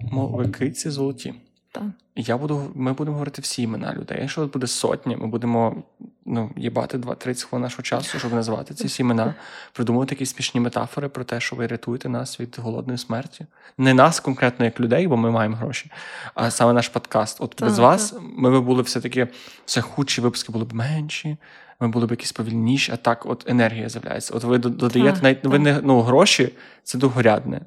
мо- ви киці золоті. Так. І Я буду, ми будемо говорити всі імена людей. Якщо буде сотня, ми будемо ну, їбати 2-30 хвилин нашого часу, щоб назвати ці всі імена, придумувати якісь смішні метафори про те, що ви рятуєте нас від голодної смерті. Не нас конкретно як людей, бо ми маємо гроші, а саме наш подкаст. От без вас ми би були все-таки все худші випуски були б менші. Ми були б якісь повільніші, а так от енергія з'являється. От ви додаєте навіть ви не ну, гроші це другорядне.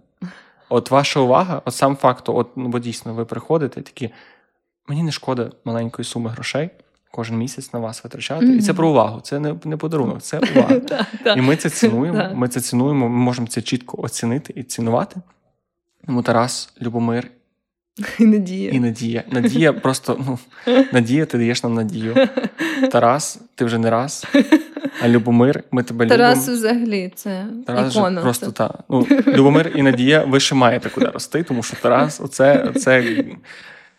От ваша увага, от сам факт, от ну бо дійсно ви приходите і такі. Мені не шкода маленької суми грошей кожен місяць на вас витрачати. І це про увагу. Це не, не подарунок, це увага. І ми це цінуємо. Ми це цінуємо. Ми можемо це чітко оцінити і цінувати. Тому Тарас, Любомир І Надія. і Надія. Надія просто ну Надія, ти даєш нам надію. Тарас, ти вже не раз. А Любомир, ми тебе Тарас любимо. взагалі це Тарас ікона. просто це. та. Ну, Любомир і Надія, ви ще маєте куди рости, тому що Тарас, оце, оце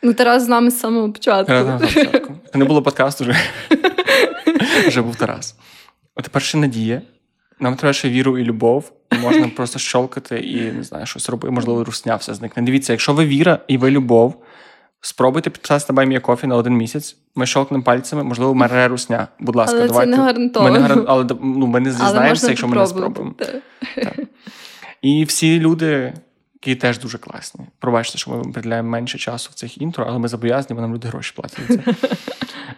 Ну, Тарас з нами з самого початку. Тарас початку. Не було подкасту вже. Вже був Тарас. А тепер ще надія. Нам треба ще віру і любов. Можна просто щолкати і не знаю, щось робити. Можливо, русня все зникне. Дивіться, якщо ви віра і ви любов, спробуйте підписатися на Buy Me a Coffee на один місяць. Ми щолкнемо пальцями, можливо, мере русня. Будь ласка, Але це давайте. не гарантовано. Ми не, гаран... але, ну, ми не зізнаємося, якщо ми не спробуємо. Так. І всі люди, які теж дуже класні. Пробачте, що ми приділяємо менше часу в цих інтро, але ми зобов'язані, бо нам люди гроші платять. за це.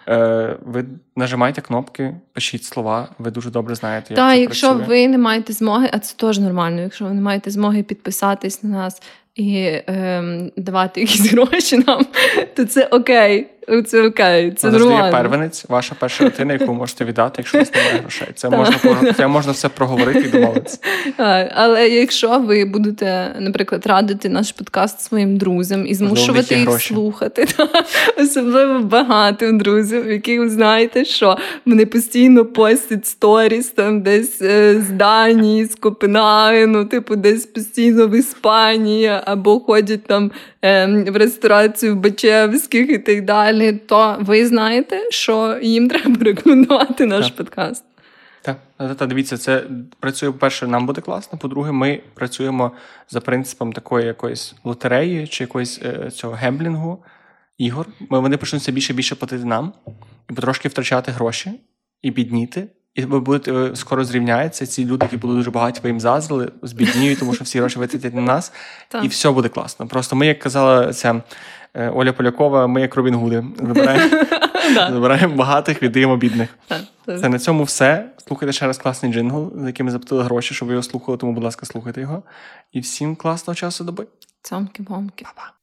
Е, Ви нажимайте кнопки, пишіть слова, ви дуже добре знаєте, як Та, це якщо працює. ви не маєте змоги, а це теж нормально, якщо ви не маєте змоги підписатись на нас і ем, давати якісь гроші нам, то це окей. Це окей, це Завжди є нормально. первенець, ваша перша дитина, яку ви можете віддати, якщо у вас немає грошей. Це можна про- це можна все проговорити і домовитися. Але якщо ви будете, наприклад, радити наш подкаст своїм друзям і змушувати їх гроші. слухати, та, особливо багатим друзям, яких ви знаєте, що вони постійно постять сторіс там десь е, з Данії, з Копенгагену, типу, десь постійно в Іспанії, або ходять там е, в ресторацію в Бачевських і так далі, то ви знаєте, що їм треба рекомендувати наш Так. подкаст. Так, та, дивіться, це працює, по-перше, нам буде класно. По-друге, ми працюємо за принципом такої якоїсь лотереї чи якоїсь е, цього гемблінгу ігор. Ми, вони почнуть все більше і більше платити нам і потрошки втрачати гроші і бідніти. І ви будете е, скоро зрівняється. Ці люди, які були дуже багаті, ви їм заздрили, збідніють, тому що всі гроші витратять на нас, і все буде класно. Просто ми, як казала ця Оля Полякова, ми як Робін Гуди. Забираємо, забираємо багатих, віддаємо бідних. Це на цьому все. Слухайте ще раз класний джингл, за яким ми заплатили гроші, щоб ви його слухали, тому, будь ласка, слухайте його. І всім класного часу доби. Цьомки-бомки. Па-па.